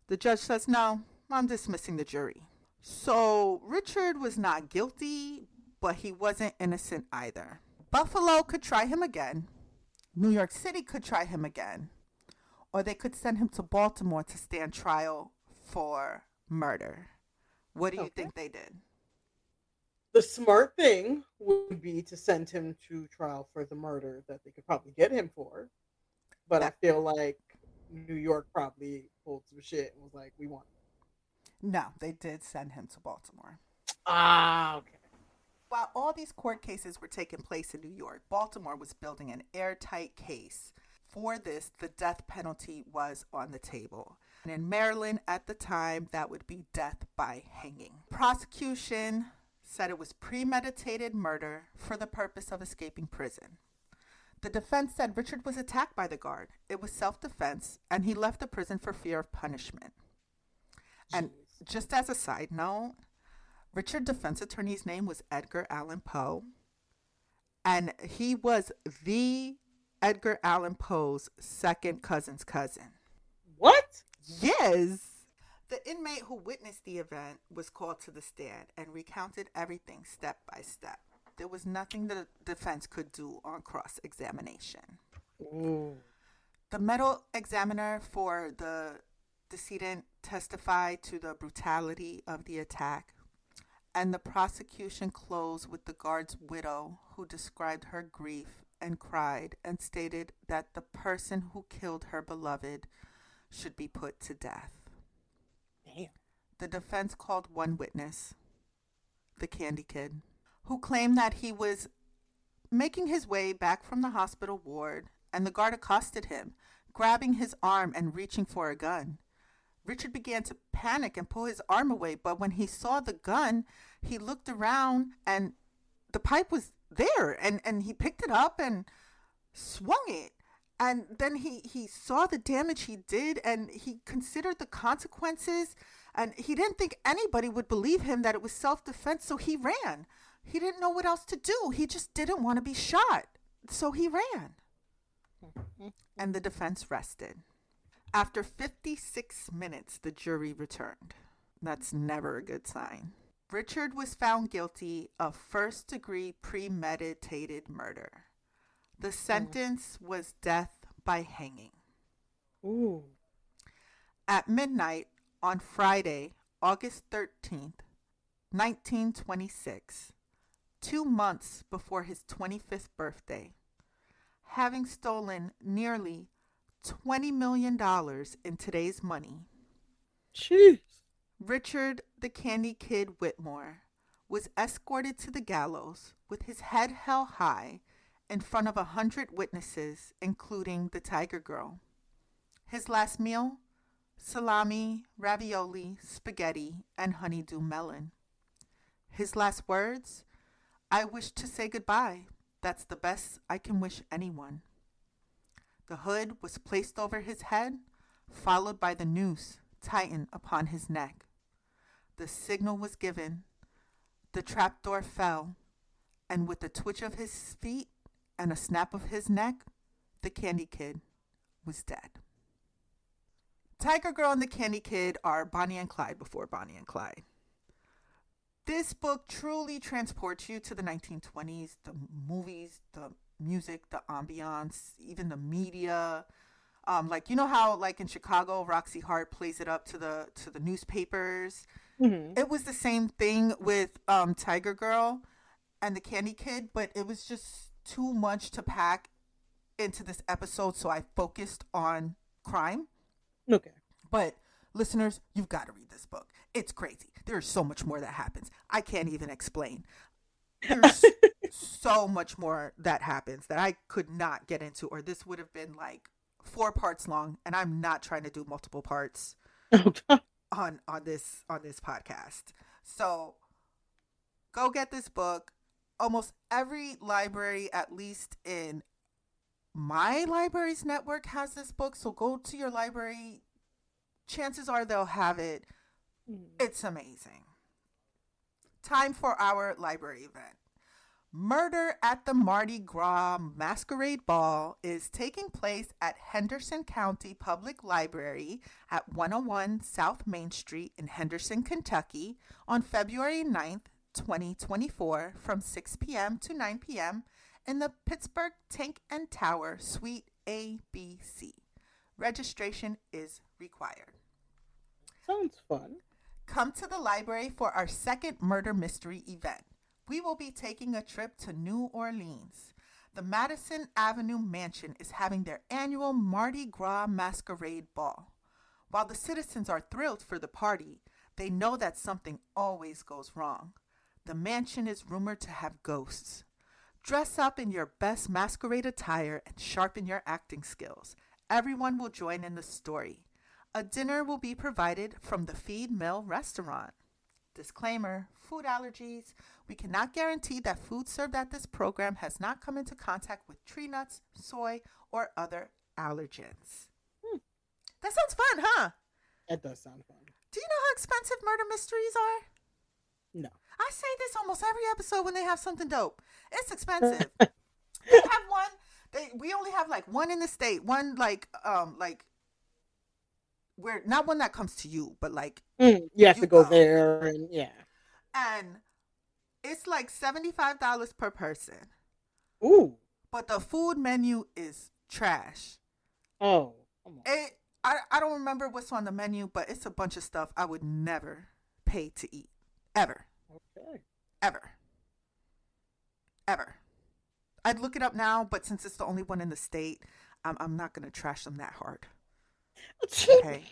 The judge says, No, I'm dismissing the jury. So Richard was not guilty, but he wasn't innocent either. Buffalo could try him again. New York City could try him again. Or they could send him to Baltimore to stand trial for murder. What do you Okay. think they did? The smart thing would be to send him to trial for the murder that they could probably get him for. But I feel like New York probably pulled some shit and was like, we want. No, they did send him to Baltimore. Ah, okay. While all these court cases were taking place in New York, Baltimore was building an airtight case. For this, the death penalty was on the table. And in Maryland at the time, that would be death by hanging. Prosecution said it was premeditated murder for the purpose of escaping prison. The defense said Richard was attacked by the guard. It was self defense, and he left the prison for fear of punishment. And just as a side note, Richard defense attorney's name was Edgar Allan Poe. And he was the Edgar Allan Poe's second cousin's cousin. What? Yes. The inmate who witnessed the event was called to the stand and recounted everything step by step. There was nothing the defense could do on cross examination. The medical examiner for the decedent testified to the brutality of the attack, and the prosecution closed with the guard's widow, who described her grief and cried and stated that the person who killed her beloved should be put to death. Damn. The defense called one witness, the Candy Kid, who claimed that he was making his way back from the hospital ward and the guard accosted him, grabbing his arm and reaching for a gun. Richard began to panic and pull his arm away, but when he saw the gun, he looked around and the pipe was there and, and he picked it up and swung it. And then he, he saw the damage he did and he considered the consequences and he didn't think anybody would believe him that it was self defense, so he ran. He didn't know what else to do. He just didn't want to be shot. So he ran. Mm-hmm. And the defense rested. After 56 minutes, the jury returned. That's never a good sign. Richard was found guilty of first degree premeditated murder. The sentence was death by hanging. Ooh. At midnight on Friday, August 13th, 1926, two months before his 25th birthday, having stolen nearly $20 million in today's money, Jeez. Richard the Candy Kid Whittemore was escorted to the gallows with his head held high in front of a hundred witnesses, including the Tiger Girl. His last meal? Salami, ravioli, spaghetti, and honeydew melon. His last words? I wish to say goodbye. That's the best I can wish anyone. The hood was placed over his head, followed by the noose tightened upon his neck. The signal was given. The trapdoor fell, and with a twitch of his feet and a snap of his neck, the Candy Kid was dead. Tiger Girl and the Candy Kid are Bonnie and Clyde before Bonnie and Clyde. This book truly transports you to the 1920s, the movies, the music, the ambiance, even the media. Um, like you know how like in Chicago, Roxie Hart plays it up to the to the newspapers. Mhm. It was the same thing with um, Tiger Girl and the Candy Kid, but it was just too much to pack into this episode, so I focused on crime. Okay. But listeners, you've got to read this book. It's crazy. There's so much more that happens. I can't even explain. There's *laughs* so much more that happens that I could not get into, or this would have been like four parts long, and I'm not trying to do multiple parts Oh, *laughs* on on this on this podcast. So go get this book. Almost every library, at least in my library's network, has this book. So go to your library. Chances are they'll have it. Mm. It's amazing. Time for our library event. Murder at the Mardi Gras Masquerade Ball is taking place at Henderson County Public Library at 101 South Main Street in Henderson, Kentucky on February 9th, 2024 from 6 p.m. to 9 p.m. in the Pittsburgh Tank and Tower Suite ABC. Registration is required. Sounds fun. Come to the library for our second murder mystery event. We will be taking a trip to New Orleans. The Madison Avenue Mansion is having their annual Mardi Gras Masquerade Ball. While the citizens are thrilled for the party, they know that something always goes wrong. The mansion is rumored to have ghosts. Dress up in your best masquerade attire and sharpen your acting skills. Everyone will join in the story. A dinner will be provided from the Feed Mill restaurant. Disclaimer Food allergies. We cannot guarantee that food served at this program has not come into contact with tree nuts, soy, or other allergens. Hmm. That sounds fun, huh? That does sound fun. Do you know how expensive murder mysteries are? No. I say this almost every episode when they have something dope. It's expensive. *laughs* they have one. They we only have like one in the state. One like um like where not one that comes to you, but like Mm, you have You to go go. there, and yeah. and it's like seventy five dollars per person. Ooh. But the food menu is trash. Oh. It I, I don't remember what's on the menu, but it's a bunch of stuff I would never pay to eat. Ever. Ever. Ever. I'd look it up now, but since it's the only one in the state, I'm, I'm not going to trash them that hard. Okay.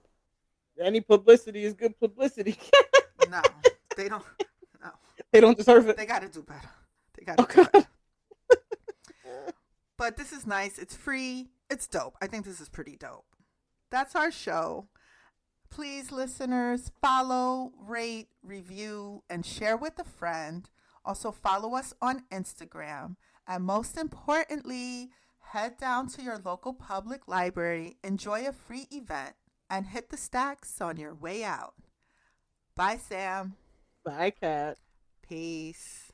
*laughs* Any publicity is good publicity. *laughs* No, they don't. No, they don't deserve it. they got to do better. They got to Okay. do better. *laughs* But this is nice. It's free. It's dope. I think this is pretty dope. That's our show. Please, listeners, follow, rate, review, and share with a friend. Also, follow us on Instagram. And most importantly, head down to your local public library, enjoy a free event, and hit the stacks on your way out. Bye, Sam. Bye, Kat. Peace.